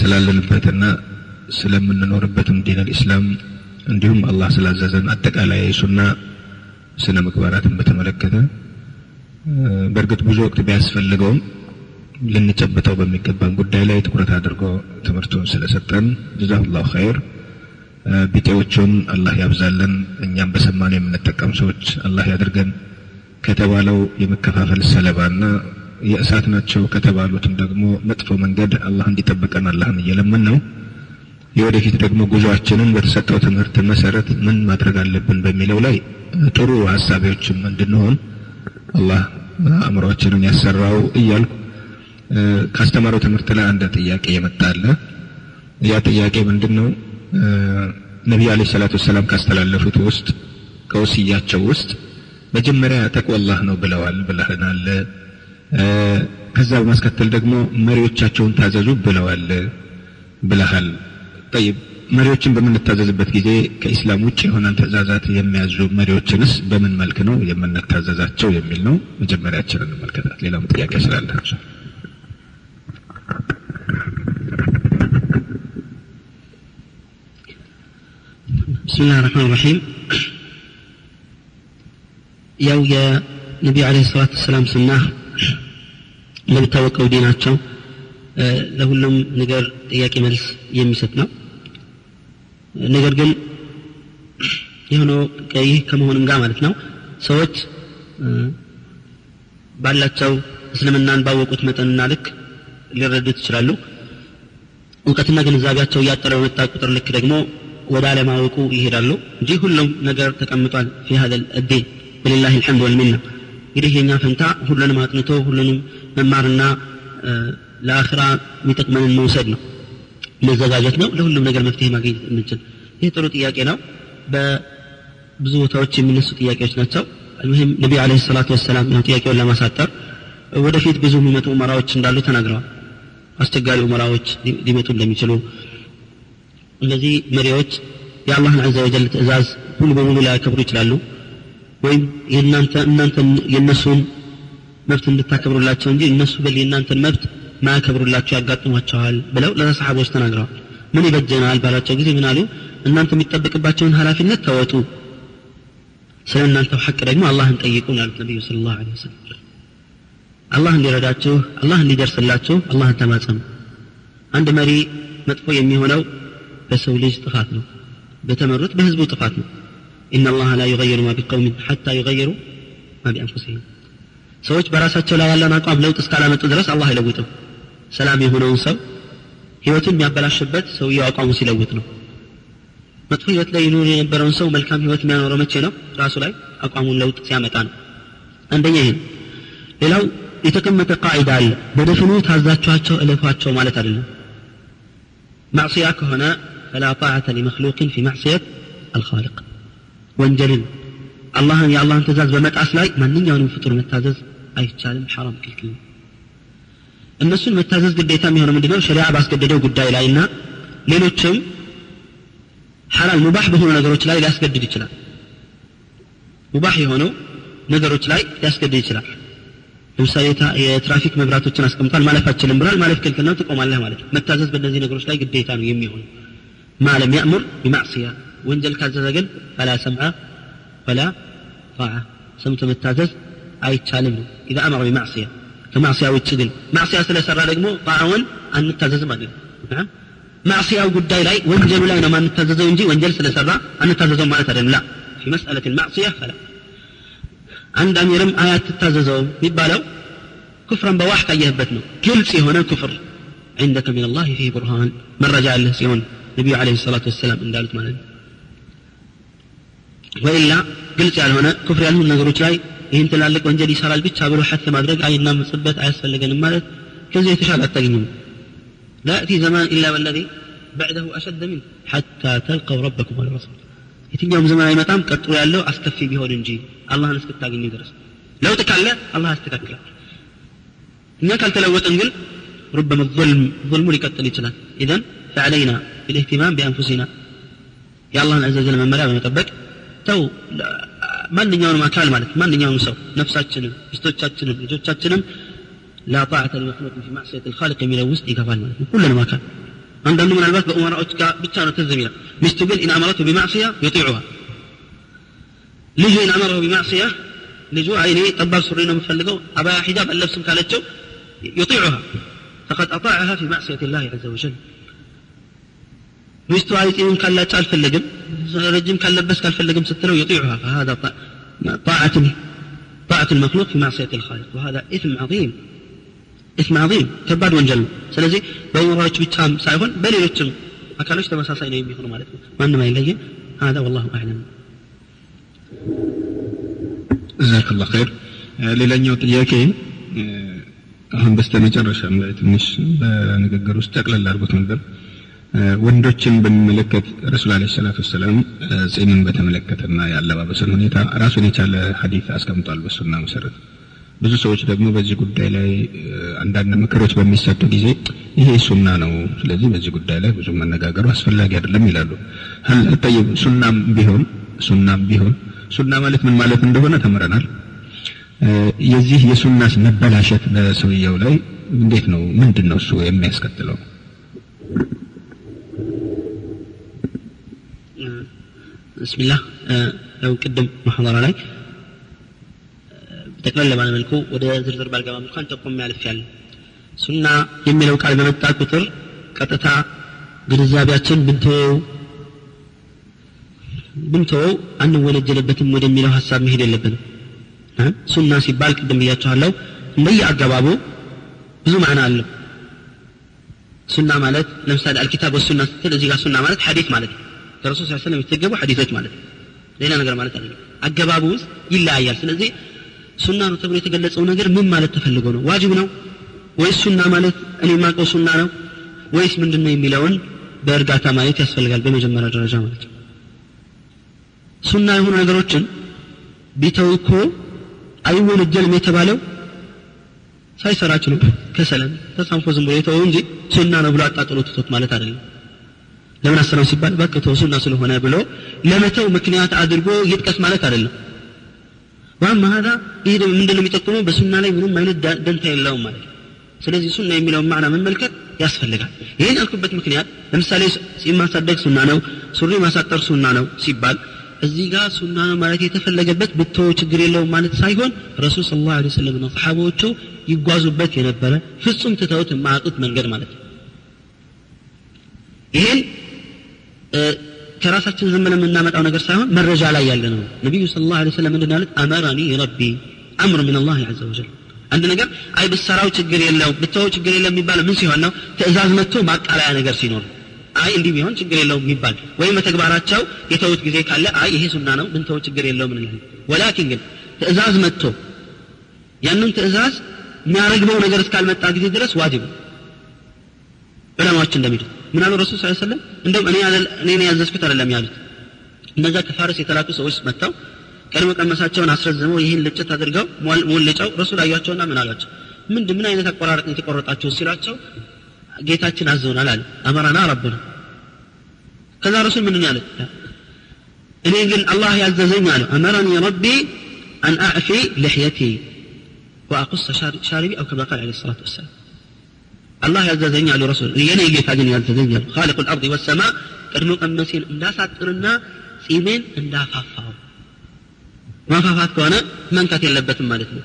ስላለንበትና ስለምንኖርበትም ዲን አልኢስላም እንዲሁም አላህ ስላዘዘን አጠቃላይ ሱና ስነ ምግባራትን በተመለከተ በእርግጥ ብዙ ወቅት ቢያስፈልገውም ልንጨብጠው በሚገባን ጉዳይ ላይ ትኩረት አድርጎ ትምህርቱን ስለሰጠን ጀዛሁላሁ ኸይር። ቢጤዎቹን አላህ ያብዛልን። እኛም በሰማነው የምንጠቀም ሰዎች አላህ ያድርገን ከተባለው የመከፋፈል ሰለባና የእሳት ናቸው ከተባሉትም ደግሞ መጥፎ መንገድ አላህ እንዲጠብቀን አላህን እየለመን ነው የወደፊት ደግሞ ጉዞአችንን በተሰጠው ትምህርት መሰረት ምን ማድረግ አለብን በሚለው ላይ ጥሩ ሀሳቢዎችም እንድንሆን አላህ አእምሯችንን ያሰራው እያልኩ ካስተማረው ትምህርት ላይ አንድ ጥያቄ የመጣለ ያ ጥያቄ ምንድን ነው ነቢዩ አለ ሰላቱ ወሰላም ካስተላለፉት ውስጥ ከወስያቸው ውስጥ መጀመሪያ ተቅወላህ ነው ብለዋል ብለህናል። ከዛ በማስከተል ደግሞ መሪዎቻቸውን ታዘዙ ብለዋል ብለሃል ጠይብ መሪዎችን በምንታዘዝበት ጊዜ ከኢስላም ውጭ የሆነን ትእዛዛት የሚያዙ መሪዎችንስ በምን መልክ ነው የምንታዘዛቸው የሚል ነው። መጀመሪያችን እንመልከታል። ሌላም ጥያቄ ስላለ ብስሚላህ ራህማን ራሒም ያው የነቢዩ ዓለይሂ ሰላቱ ወሰላም ስና እንደሚታወቀው ዲናቸው ለሁሉም ነገር ጥያቄ መልስ የሚሰጥ ነው። ነገር ግን የሆነው ይህ ከመሆንም ጋር ማለት ነው። ሰዎች ባላቸው እስልምናን ባወቁት መጠንና ልክ ሊረዱት ይችላሉ። እውቀትና ግንዛቤያቸው እያጠረ በመጣ ቁጥር ልክ ደግሞ ወደ አለማወቁ ይሄዳሉ እንጂ ሁሉም ነገር ተቀምጧል። ፊ ሀዘ ዲን ወሊላህ ልሐምድ ወልሚና። እንግዲህ የእኛ ፈንታ ሁሉንም አጥንቶ ሁሉንም መማርና ለአኽራ የሚጠቅመንን መውሰድ ነው። መዘጋጀት ነው። ለሁሉም ነገር መፍትሄ ማግኘት እንችል ይህ ጥሩ ጥያቄ ነው። በብዙ ቦታዎች የሚነሱ ጥያቄዎች ናቸው። ይህም ነቢ አለ ሰላቱ ወሰላም ያው ጥያቄውን ለማሳጠር ወደፊት ብዙ የሚመጡ ኡመራዎች እንዳሉ ተናግረዋል። አስቸጋሪ ኡመራዎች ሊመጡ እንደሚችሉ እነዚህ መሪዎች የአላህን አዘ ወጀል ትእዛዝ ሙሉ በሙሉ ላያከብሩ ይችላሉ። ወይም እናንተ የእነሱን መብት እንድታከብሩላቸው እንጂ እነሱ በል የእናንተን መብት ማያከብሩላቸው ያጋጥሟቸዋል ብለው ለሰሓቦች ተናግረዋል ምን ይበጀናል ባላቸው ጊዜ ምን አሉ እናንተ የሚጠበቅባቸውን ኃላፊነት ተወጡ ስለ እናንተው ሐቅ ደግሞ አላህን ጠይቁ ያሉት ነቢዩ ስለ ላሁ ወሰለም አላህ እንዲረዳችሁ አላህ እንዲደርስላችሁ አላህን ተማጸኑ አንድ መሪ መጥፎ የሚሆነው በሰው ልጅ ጥፋት ነው በተመሩት በህዝቡ ጥፋት ነው ኢነ አላህ ላ ዩገይሩ ማ ቢቀውሚን ሐታ ዩገይሩ ማ ቢአንፉሲህም ሰዎች በራሳቸው ላይ ያለን አቋም ለውጥ እስካላመጡ ድረስ አላህ አይለውጥም ሰላም የሆነውን ሰው ህይወቱን የሚያበላሽበት ሰውየው አቋሙ ሲለውጥ ነው መጥፎ ህይወት ላይ ይኖር የነበረውን ሰው መልካም ህይወት የሚያኖረው መቼ ነው ራሱ ላይ አቋሙን ለውጥ ሲያመጣ ነው አንደኛ ይሄ ሌላው የተቀመጠ ቃይዳ አለ በደፍኑ ታዛችኋቸው እለፏቸው ማለት አይደለም ማዕስያ ከሆነ ፈላ ጣዓተ ሊመክሉቅን ፊ ማዕስየት አልኻልቅ ወንጀልን አላህን የአላህን ትእዛዝ በመጣስ ላይ ማንኛውንም ፍጡር መታዘዝ አይቻልም ሐራም ክልክል ነው እነሱን መታዘዝ ግዴታ የሚሆነው ምንድነው? ሸሪዓ ባስገደደው ጉዳይ ላይ እና ሌሎችም ሐላል ሙባህ በሆኑ ነገሮች ላይ ሊያስገድድ ይችላል። ሙባህ የሆነው ነገሮች ላይ ሊያስገድድ ይችላል። ለምሳሌ የትራፊክ መብራቶችን አስቀምጧል ማለፍ አችልም ብሏል። ማለፍ ክልክል ነው ትቆማለህ ማለት ነው። መታዘዝ በእነዚህ ነገሮች ላይ ግዴታ ነው የሚሆነው። ማለም ያእሙር ቢማዕስያ ወንጀል ካዘዘ ግን ፈላ ሰምዐ ወላ ጣዓ ሰምቶ መታዘዝ አይቻልም። ነው ኢዛ አመረ ቢማዕስያ ከማዕስያ ውጭ ግን ማዕስያ ስለሰራ ደግሞ ጣዓውን አንታዘዝም አለ ማዕስያው ጉዳይ ላይ ወንጀሉ ላይ ነው ማንታዘዘው እንጂ ወንጀል ስለሰራ አንታዘዘው ማለት አይደለም ላ ፊ መስአለት ማዕስያ ፈላ አንድ አሚርም አያት ትታዘዘው የሚባለው ኩፍረን በዋህ ካየህበት ነው ግልጽ የሆነ ኩፍር عندك من الله فيه برهان መረጃ ያለህ ሲሆን ነቢዩ አለ ሰላቱ ወሰላም እንዳሉት ማለት ነው ወኢላ ግልጽ ያልሆነ ኩፍር ያልሆኑ ነገሮች ላይ ይህን ትላልቅ ወንጀል ይሰራል ብቻ ብሎ ሐት ማድረግ አይናምጽበት አያስፈልገንም ማለት ከዚህ የተሻለ አታገኝም لا يأتي زمان إلا والذي بعده أشد منه حتى تلقوا ربكم والرسول የትኛውም ዘመን አይመጣም ቀጥሎ ያለው አስከፊ ቢሆን እንጂ አላህን እስክታገኝ ድረስ ለውጥ ካለ አላህ ያስተካክላል እኛ ካልተለወጥን ግን ربما الظلم ظلم ሊቀጥል ይችላል إذن فعلينا بالاهتمام بأنفسنا يا الله عز وجل من ملا بمطبق تو ማንኛውንም አካል ማለት ማንኛውም ሰው ነፍሳችንም ሚስቶቻችንም ልጆቻችንም ላ ጣዕተ ሊመክሉቅ ፊ ማዕስየት ልካልቅ የሚለው ውስጥ ይገባል ማለት ነው ሁሉንም አካል አንዳንዱ ምናልባት በኡመራዎች ጋር ብቻ ነው ትዝ ይላል ሚስቱ ግን ኢን አመረቱ ቢማዕስያ ዩጢዑሃ ልጁ ኢን አመረሁ ቢማዕስያ ልጁ አይ እኔ ጠባብ ሱሪ ነው የምፈልገው አባያ ሒጃብ አለብስም ካለችው ዩጢዑሃ ፈቀድ አጣዐሃ ፊ ማዕስየት ላህ ዐዘ ወጀል ሚስቱ አይጢምን ካላጭ አልፈለግም ረጅም ካለበስ ካልፈለግም ስትለው يطيعها فهذا طاعة طاعة المخلوق في معصية الخالق وهذا إثم عظيم إثم عظيم ከባድ ወንጀል ነው ስለዚህ በኡመራዎች ብቻም ሳይሆን በሌሎችም አካሎች ተመሳሳይ ነው የሚሆኑ ማለት ነው ማንም አይለይም هذا والله أعلم ጀዛክ ላ ኸይር ሌላኛው ጥያቄ አሁን በስተመጨረሻም ላይ ትንሽ በንግግር ውስጥ ጠቅለል አድርጎት ነበር ወንዶችን በሚመለከት ረሱል አለ ሰላት ወሰላም ጺምን በተመለከተና የአለባበስን ሁኔታ ራሱን የቻለ ሀዲት አስቀምጧል በሱና መሰረት። ብዙ ሰዎች ደግሞ በዚህ ጉዳይ ላይ አንዳንድ ምክሮች በሚሰጡ ጊዜ ይሄ ሱና ነው ስለዚህ በዚህ ጉዳይ ላይ ብዙ መነጋገሩ አስፈላጊ አይደለም ይላሉ። ጠይብ ሱናም ቢሆን ሱናም ቢሆን ሱና ማለት ምን ማለት እንደሆነ ተምረናል። የዚህ የሱናስ መበላሸት በሰውየው ላይ እንዴት ነው ምንድን ነው እሱ የሚያስከትለው ብስሚላህ ያው ቅድም ማሐضራ ላይ ጠቅለል ባለ መልኩ ወደ ዝርዝር ባልገባ እንኳን ጠቆም ያልፍ ያለ። ሱና የሚለው ቃል በመጣ ቁጥር ቀጥታ ግንዛቤያችን ብንተወው ብንተወው አንወነጀልበትም ወደሚለው ሀሳብ መሄድ የለብንም። ሱና ሲባል ቅድም ብያችኋለሁ እንደየ አገባቡ ብዙ ማዕና አለው። ሱና ማለት ለምሳሌ አልኪታብ ወሱና ስትል እዚህ ጋር ሱና ማለት ሐዲስ ማለት ነው ከረሱል ስ ሰለም የተዘገቡ ሐዲሶች ማለት ነው። ሌላ ነገር ማለት አይደለም። አገባቡ ውስጥ ይለያያል። ስለዚህ ሱና ነው ተብሎ የተገለጸው ነገር ምን ማለት ተፈልጎ ነው? ዋጅብ ነው ወይስ ሱና ማለት እኔ የማውቀው ሱና ነው ወይስ ምንድን ነው የሚለውን በእርጋታ ማየት ያስፈልጋል። በመጀመሪያ ደረጃ ማለት ነው። ሱና የሆኑ ነገሮችን ቢተው እኮ አይወነጀልም የተባለው ሳይሰራች ነው። ከሰለም ተሳንፎ ዝም ብሎ የተወው እንጂ ሱና ነው ብሎ አጣጥሎ ትቶት ማለት አይደለም ለምን አሰራው ሲባል በቃ ተው ሱና ስለሆነ ብሎ ለመተው ምክንያት አድርጎ ይጥቀስ ማለት አይደለም። ዋማ ሀዛ ይህ ምንድን ነው የሚጠቁመው? በሱና ላይ ምንም አይነት ደንታ የለውም ማለት ነው። ስለዚህ ሱና የሚለውን ማዕና መመልከት ያስፈልጋል። ይህን ያልኩበት ምክንያት ለምሳሌ ጺም ማሳደግ ሱና ነው ሱሪ ማሳጠር ሱና ነው ሲባል እዚህ ጋር ሱና ነው ማለት የተፈለገበት ብትወው ችግር የለውም ማለት ሳይሆን ረሱል ስለ ላሁ ሰለም ነው ሰሓቦቹ ይጓዙበት የነበረ ፍጹም ትተውት የማያውቁት መንገድ ማለት ነው። ይሄን ከራሳችን ዝም የምናመጣው ነገር ሳይሆን መረጃ ላይ ያለ ነው። ነቢዩ ስለ ላሁ ሰለም ምንድን ያሉት አመረኒ ረቢ አምር ምን አላህ ዘ ወጀል። አንድ ነገር አይ ብሰራው ችግር የለው ብተወው ችግር የለው የሚባለው ምን ሲሆን ነው? ትእዛዝ መጥቶ ማቃለያ ነገር ሲኖር። አይ እንዲህ ቢሆን ችግር የለውም የሚባል ወይም በተግባራቸው የተውት ጊዜ ካለ አይ ይሄ ሱና ነው ብንተው ችግር የለውም እንላለን። ወላኪን ግን ትእዛዝ መጥቶ ያንን ትእዛዝ የሚያረግበው ነገር እስካልመጣ ጊዜ ድረስ ዋጅብ ዑለማዎች እንደሚሉት ምን አሉ ረሱል ስ ሰለም እንደውም እኔ እኔ ያዘዝኩት አይደለም ያሉት። እነዛ ከፋርስ የተላኩ ሰዎች መጥተው ቀድሞ ቀመሳቸውን አስረዝመው ይህን ልጭት አድርገው ሞልጨው ረሱል አያቸውና ምን አሏቸው? ምንድ ምን አይነት አቆራረጥ የተቆረጣቸው ሲሏቸው ጌታችን አዘውናል አለ አመራና ረብና ከዛ ረሱል ምንድን ያለ እኔ ግን አላህ ያዘዘኝ አለ አመረኒ ረቢ አን አዕፊ ልሕየቲ ወአቁስ ሻሪቢ አው ከማ ቃል ለ ሰላት ወሰላም አላህ ያዘዘኝ አሉ ረሱል። የኔ ጌታ ግን ያዘዘኝ አሉ። ካሊቁ ልአርض ወሰማ ቅድሞ ቀመሴን እንዳሳጥርና ጺሜን እንዳፋፋው። ማፋፋት ከሆነ መንካት የለበትም ማለት ነው።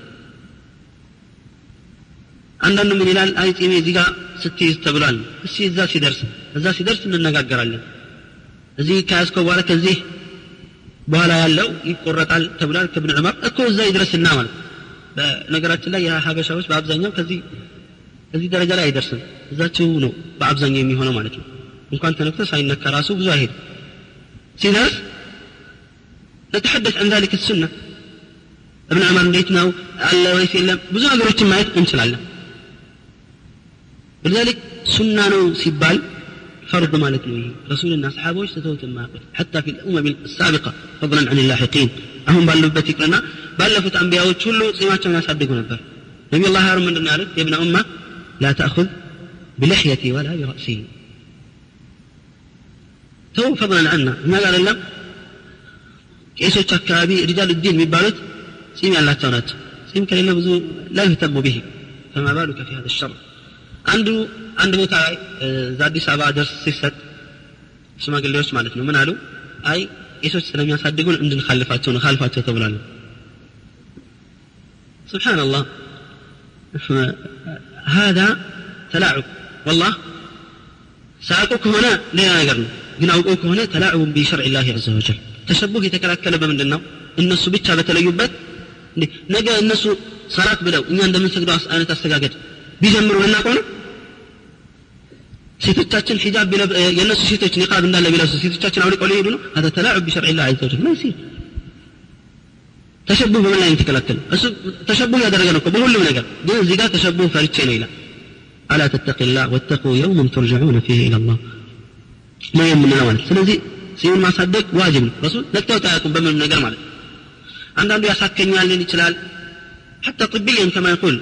አንዳንዱ ምን ይላል? አይ ጺሜ እዚህ ጋር ስትይዝ ተብሏል። እስቲ እዛ ሲደርስ እዛ ሲደርስ እንነጋገራለን። እዚህ ከያዝከው በኋላ ከዚህ በኋላ ያለው ይቆረጣል ተብሏል ከብን ዑመር። እኮ እዛ ይድረስና ማለት በነገራችን ላይ የሀበሻዎች በአብዛኛው ከዚህ እዚህ ደረጃ ላይ አይደርስም እዛችው ነው በአብዛኛው የሚሆነው ማለት ነው እንኳን ተነክቶ ሳይነካ ራሱ ብዙ አይሄድ ሲደርስ نتحدث عن ذلك السنة ابن عمر እንዴት ነው አለ ወይስ የለም ብዙ ነገሮችን ማየት እንችላለን ولذلك ሱና ነው ሲባል فرض ማለት ነው ይሄ ረሱልና ሰሓቦች ትተውት የማያውቁት حتى في الأمم السابقة فضلا عن اللاحقين አሁን ባሉበት ይቅርና ባለፉት አንቢያዎች ሁሉ ጺማቸውን ያሳድጉ ነበር ነቢ ላ ሃሩን ምንድን ያሉት የብነ ኡማ لا تأخذ بلحيتي ولا برأسي. تو فضلا عنا ما قال لهم كيسو تكابي رجال الدين ببالت سيمي الله تونت سيمك إلا بزو لا يهتم به. فما بالك في هذا الشر؟ عنده عند موتى زادي آه، سبعة درس سيسات سما قال ليش مالت من قالوا؟ أي يسوع السلام يصدقون؟ عند الخلفات تون خلفات تقول سبحان الله. هذا تلاعب والله ሳያውቁ ከሆነ ሌላ ነገር ነው ግን አውቀው ከሆነ ተላዕቡን ቢሸርዕ ላህ ዐዘ ወጀል ተሸቡህ የተከላከለ በምንድን ነው እነሱ ብቻ በተለዩበት ነገ እነሱ ሰላት ብለው እኛ እንደምንሰግደው አይነት አስተጋገድ ቢጀምሩ ልናውቀው ነው ሴቶቻችን ሒጃብ የእነሱ ሴቶች ኒቃብ እንዳለ ቢለብሱ ሴቶቻችን አውልቀው ሊሄዱ ነው هذا تلاعب بشرع الله عز وجل ما يصير ተሸቡህ በምን ላይ የተከላከለ እሱ ተሸቡህ ያደረገ ነው በሁሉም ነገር ግን እዚህ ጋር ተሸቡህ ፈርቼ ነው ይላል አላ ተተቂ ላህ ወተቁ የውመን ትርጅዑነ ፊህ ኢላ ላህ ነው የምንለው ማለት ስለዚህ ጺሙን ማሳደግ ዋጅብ ነው ረሱል ነቅተውት አያውቁም በምንም ነገር ማለት አንዳንዱ ያሳከኛል ሊል ይችላል حتى طبيا كما يقول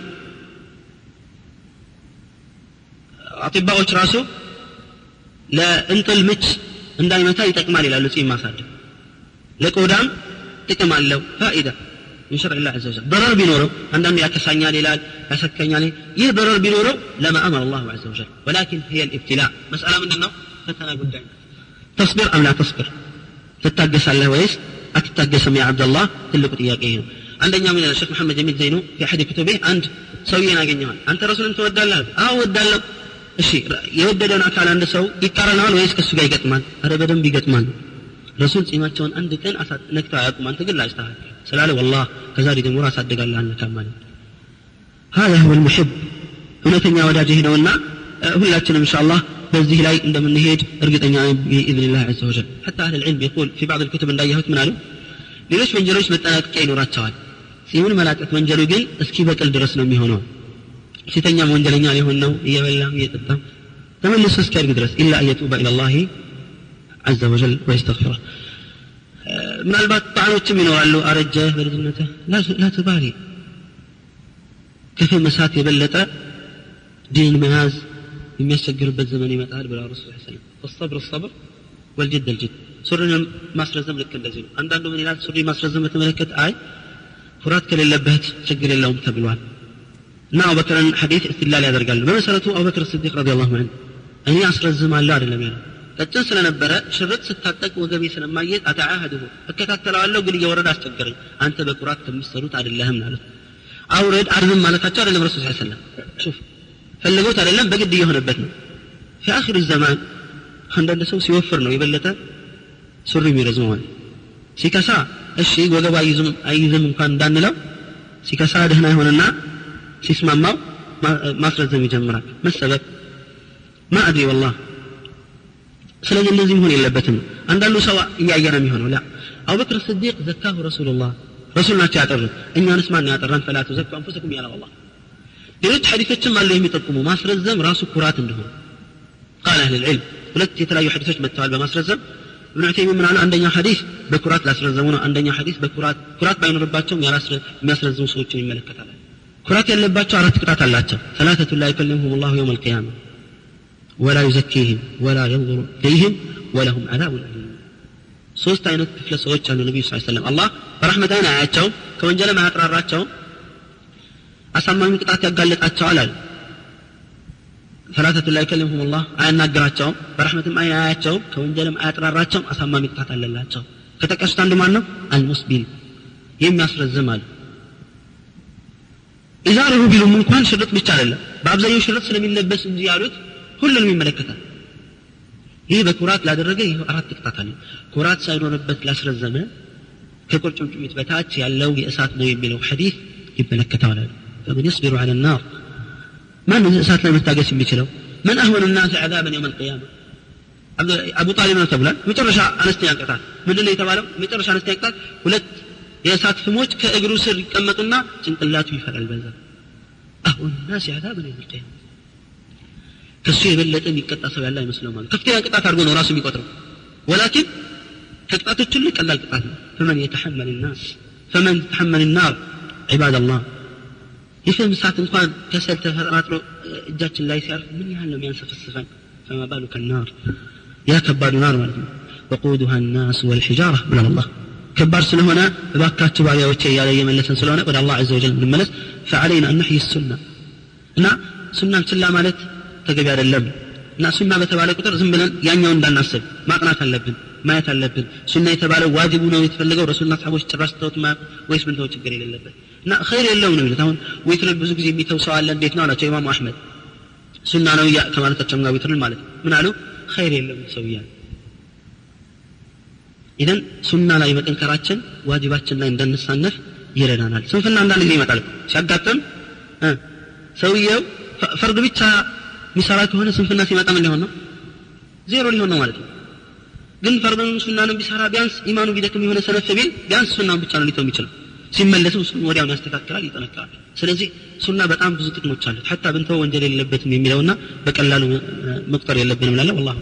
አጢባዎች ራሱ ለእንጥል ምች እንዳይመታ ይጠቅማል ይላሉ ጺም ማሳደግ ለቆዳም ጥቅም አለው ፋኢዳ من شرع الله عز وجل ضرر بنوره عندما يكسانيا للال يسكنيا يه ضرر بنوره لما امر الله عز وجل ولكن هي الابتلاء مساله من انه فتنا قدام تصبر ام لا تصبر تتاقس الله ويس اتتاقسم يا عبد الله تلك ጥያቄ ነው አንደኛ ምን ሼክ መሐመድ ጀሚል ዘይኑ في احد كتبه አንድ ሰውዬን አገኘዋል አንተ ረሱልን ትወዳለህ አዎ ወዳለሁ እሺ የወደደውን አካል አንድ ሰው ይቃረናል ወይስ ከሱ ጋር ይገጥማል አረ በደንብ ይገጥማል ረሱል ጺማቸውን አንድ ቀን ነክተው አያውቁም አንተ ግን ላስተካክል ስላለ ወላህ ከዛሬ ጀምሮ አሳድጋለህ አልነካም ማለት هذا هو المحب እውነተኛ ወዳጅ ይህ ነውና ሁላችንም ኢንሻአላህ በዚህ ላይ እንደምንሄድ እርግጠኛ باذن الله عز وجل حتى اهل العلم يقول في بعض الكتب እንዳየሁት ምን አሉ ሌሎች ወንጀሎች መጠናቀቂያ ይኖራቸዋል ጺሙን መላጨት ወንጀሉ ግን እስኪ በቅል ድረስ ነው የሚሆነው ሴተኛም ወንጀለኛ ሊሆን ነው እየበላም እየጠጣም ተመልሶ እስኪያድግ ድረስ ኢላ አየቱባ ኢላላሂ አዘ ወጀል ወይስተግፊረ ምናልባት ጣዕኖችም ይኖራሉ አረጀህ በልጅነትህ ላትባሪ ከፍም እሳት የበለጠ ዲን መያዝ የሚያስቸግርበት ዘመን ይመጣል ብላ ረሱል ሰለም الصبر الصبر والجد الجد ሱሪን ማስረዘም ልክ እንደዚህ ነው አንዳንዱ ምን ይላል ሱሪ ማስረዘም በተመለከተ አይ ኩራት ከሌለበት ችግር የለውም ተብሏል እና አቡበክርን ሐዲት እስትላል ያደርጋሉ በመሰረቱ አቡበክር ስዲቅ ረዲ ላሁ ዐንሁ እኔ አስረዝማለሁ አይደለም ያለው ቀጭን ስለነበረ ሽርጥ ስታጠቅ ወገቤ ስለማየት አተዓህድሁ። እከታተለዋለሁ ግን እየወረደ አስቸገረኝ። አንተ በኩራት ከሚሰሩት አይደለህም አሉት። አውረድ አርዝም ማለታቸው አይደለም ረሱል ስ ሰለም ሹፍ ፈልገውት አይደለም በግድ እየሆነበት ነው። ፊ አኺር ዘማን አንዳንድ ሰው ሲወፍር ነው የበለጠ ሱሪ የሚረዝመው ማለት። ሲከሳ እሺ ወገቡ አይዝም እንኳን እንዳንለው ሲከሳ ደህና ይሆንና ሲስማማው ማስረዘም ይጀምራል። መሰበብ ማ አድሪ ወላህ ስለዚህ እንደዚህ መሆን የለበትም አንዳንዱ ሰው እያየ ነው የሚሆነው ላ አቡበክር ስዲቅ ዘካሁ ረሱሉላህ ረሱል ናቸው ያጠሩት እኛንስ ማን ያጠራን ፈላቱ ዘኩ አንፉሰኩም ያለ አላህ ሌሎች ሐዲሶችም አሉ የሚጠቁሙ ማስረዘም ራሱ ኩራት እንደሆነ ቃል አህል ልዕልም ሁለት የተለያዩ ሐዲሶች መጥተዋል በማስረዘም ابن عثيمين من على عندنا حديث بكرات لا سرزمونا عندنا حديث بكرات كرات باين رباتهم يا راس የሚያስረዝሙ ሰዎችን ይመለከታል ኩራት ያለባቸው አራት ቅጣት አላቸው ثلاثة لا يكلمهم الله يوم القيامة ወላ ወላ የንظሩ ኢለይህም ወለሁም አዛቡን አሊም ሶስት አይነት ክፍለ ሰዎች አሉ ነቢዩ ስ ሰለም አላህ በረሕመት አይን አያቸውም ከወንጀልም አያጥራራቸውም አሳማሚ ቅጣት ያጋለጣቸዋል አሉ ሰላተቱ ላይ ከልምሁም ላህ አያናግራቸውም በረሕመትም አይን አያቸውም ከወንጀልም አያጥራራቸውም አሳማሚ ቅጣት አለላቸው ከጠቀሱት አንዱ ማን ነው አልሙስቢል የሚያስረዝም አሉ ኢዛርሁ ቢሉም እንኳን ሽርጥ ብቻ አይደለም በአብዛኛው ሽርጥ ስለሚለበስ እንጂ ያሉት ሁሉንም ይመለከታል ይህ በኩራት ላደረገ ይህ አራት ቅጣት አለ ኩራት ሳይኖርበት ላስረዘመ ከቁርጭምጭሚት በታች ያለው የእሳት ነው የሚለው ሐዲስ ይመለከተዋል فمن يصبر على النار ማን እሳት ላይ መታገስ የሚችለው من أهون الناس عذابا يوم القيامة አቡ ጣሊብ ነው ተብሏል መጨረሻ አነስተኛ ቅጣት ምንድን ነው የተባለው መጨረሻ አነስተኛ ቅጣት ሁለት የእሳት ፍሞች ከእግሩ ስር ይቀመጡና ጭንቅላቱ ይፈራል በዛ አሁን ናስ ያዛብን የምልቀያ ከሱ የበለጠ የሚቀጣ ሰው ያለ አይመስለው ማለት ከፍተኛ ቅጣት አድርጎ ነው ራሱ የሚቆጥረው ወላኪን ከቅጣቶች ሁሉ ቀላል ቅጣት ነው ፈመን የተሐመል ናስ ፈመን ተሐመል ናር ዒባድ አላህ የፍም እሳት እንኳን ከሰል ተፈጥሮ እጃችን ላይ ሲያርፍ ምን ያህል ነው የሚያንሰፈስፈን ፈማ ባሉ ከናር ያ ከባዱ ናር ማለት ነው ወቁዱሃ ናስ ወልሒጃራ ብሏል አላህ ከባድ ስለሆነ እባካችሁ ባሪያዎቼ እያለ እየመለሰን ስለሆነ ወደ አላህ ዘ ወጀል ብንመለስ ፈዓለይና አነሕይ ሱና እና ሱናን ችላ ማለት ተገቢ አይደለም። እና ሱና በተባለ ቁጥር ዝም ብለን ያኛው እንዳናስብ ማቅናት አለብን ማየት አለብን። ሱና የተባለው ዋጅቡ ነው የተፈለገው ረሱልና ሰሓቦች ጭራሽ ተውት ወይስ ምን ተው ችግር የሌለበት? እና ኸይር የለውም ነው የሚሉት። አሁን ዊትርን ብዙ ጊዜ የሚተው ሰው አለ እንዴት ነው አላቸው። ኢማሙ አሕመድ ሱና ነው ከማለታቸው ጋር ዊትርን ማለት ምን አሉ? ኸይር የለውም ሰው እያለ ኢዘን ሱና ላይ መጠንከራችን ዋጅባችን ላይ እንዳንሳነፍ ይረዳናል። ስንፍና አንዳንድ ጊዜ ይመጣል ሲያጋጥም ሰውየው ፈርድ ብቻ የሚሰራ ከሆነ ስንፍና ሲመጣ ምን ሊሆን ነው? ዜሮ ሊሆን ነው ማለት ነው። ግን ፈርድን ሱናንም ቢሰራ ቢያንስ ኢማኑ ቢደክም የሆነ ሰነፍ ቢል ቢያንስ ሱናን ብቻ ነው ሊተው የሚችለው። ሲመለስም እሱን ወዲያውን ያስተካክላል ይጠነክራል። ስለዚህ ሱና በጣም ብዙ ጥቅሞች አሉት። ሐታ ብንተው ወንጀል የሌለበትም የሚለውና በቀላሉ መቁጠር የለብንም ላለ ወላሁ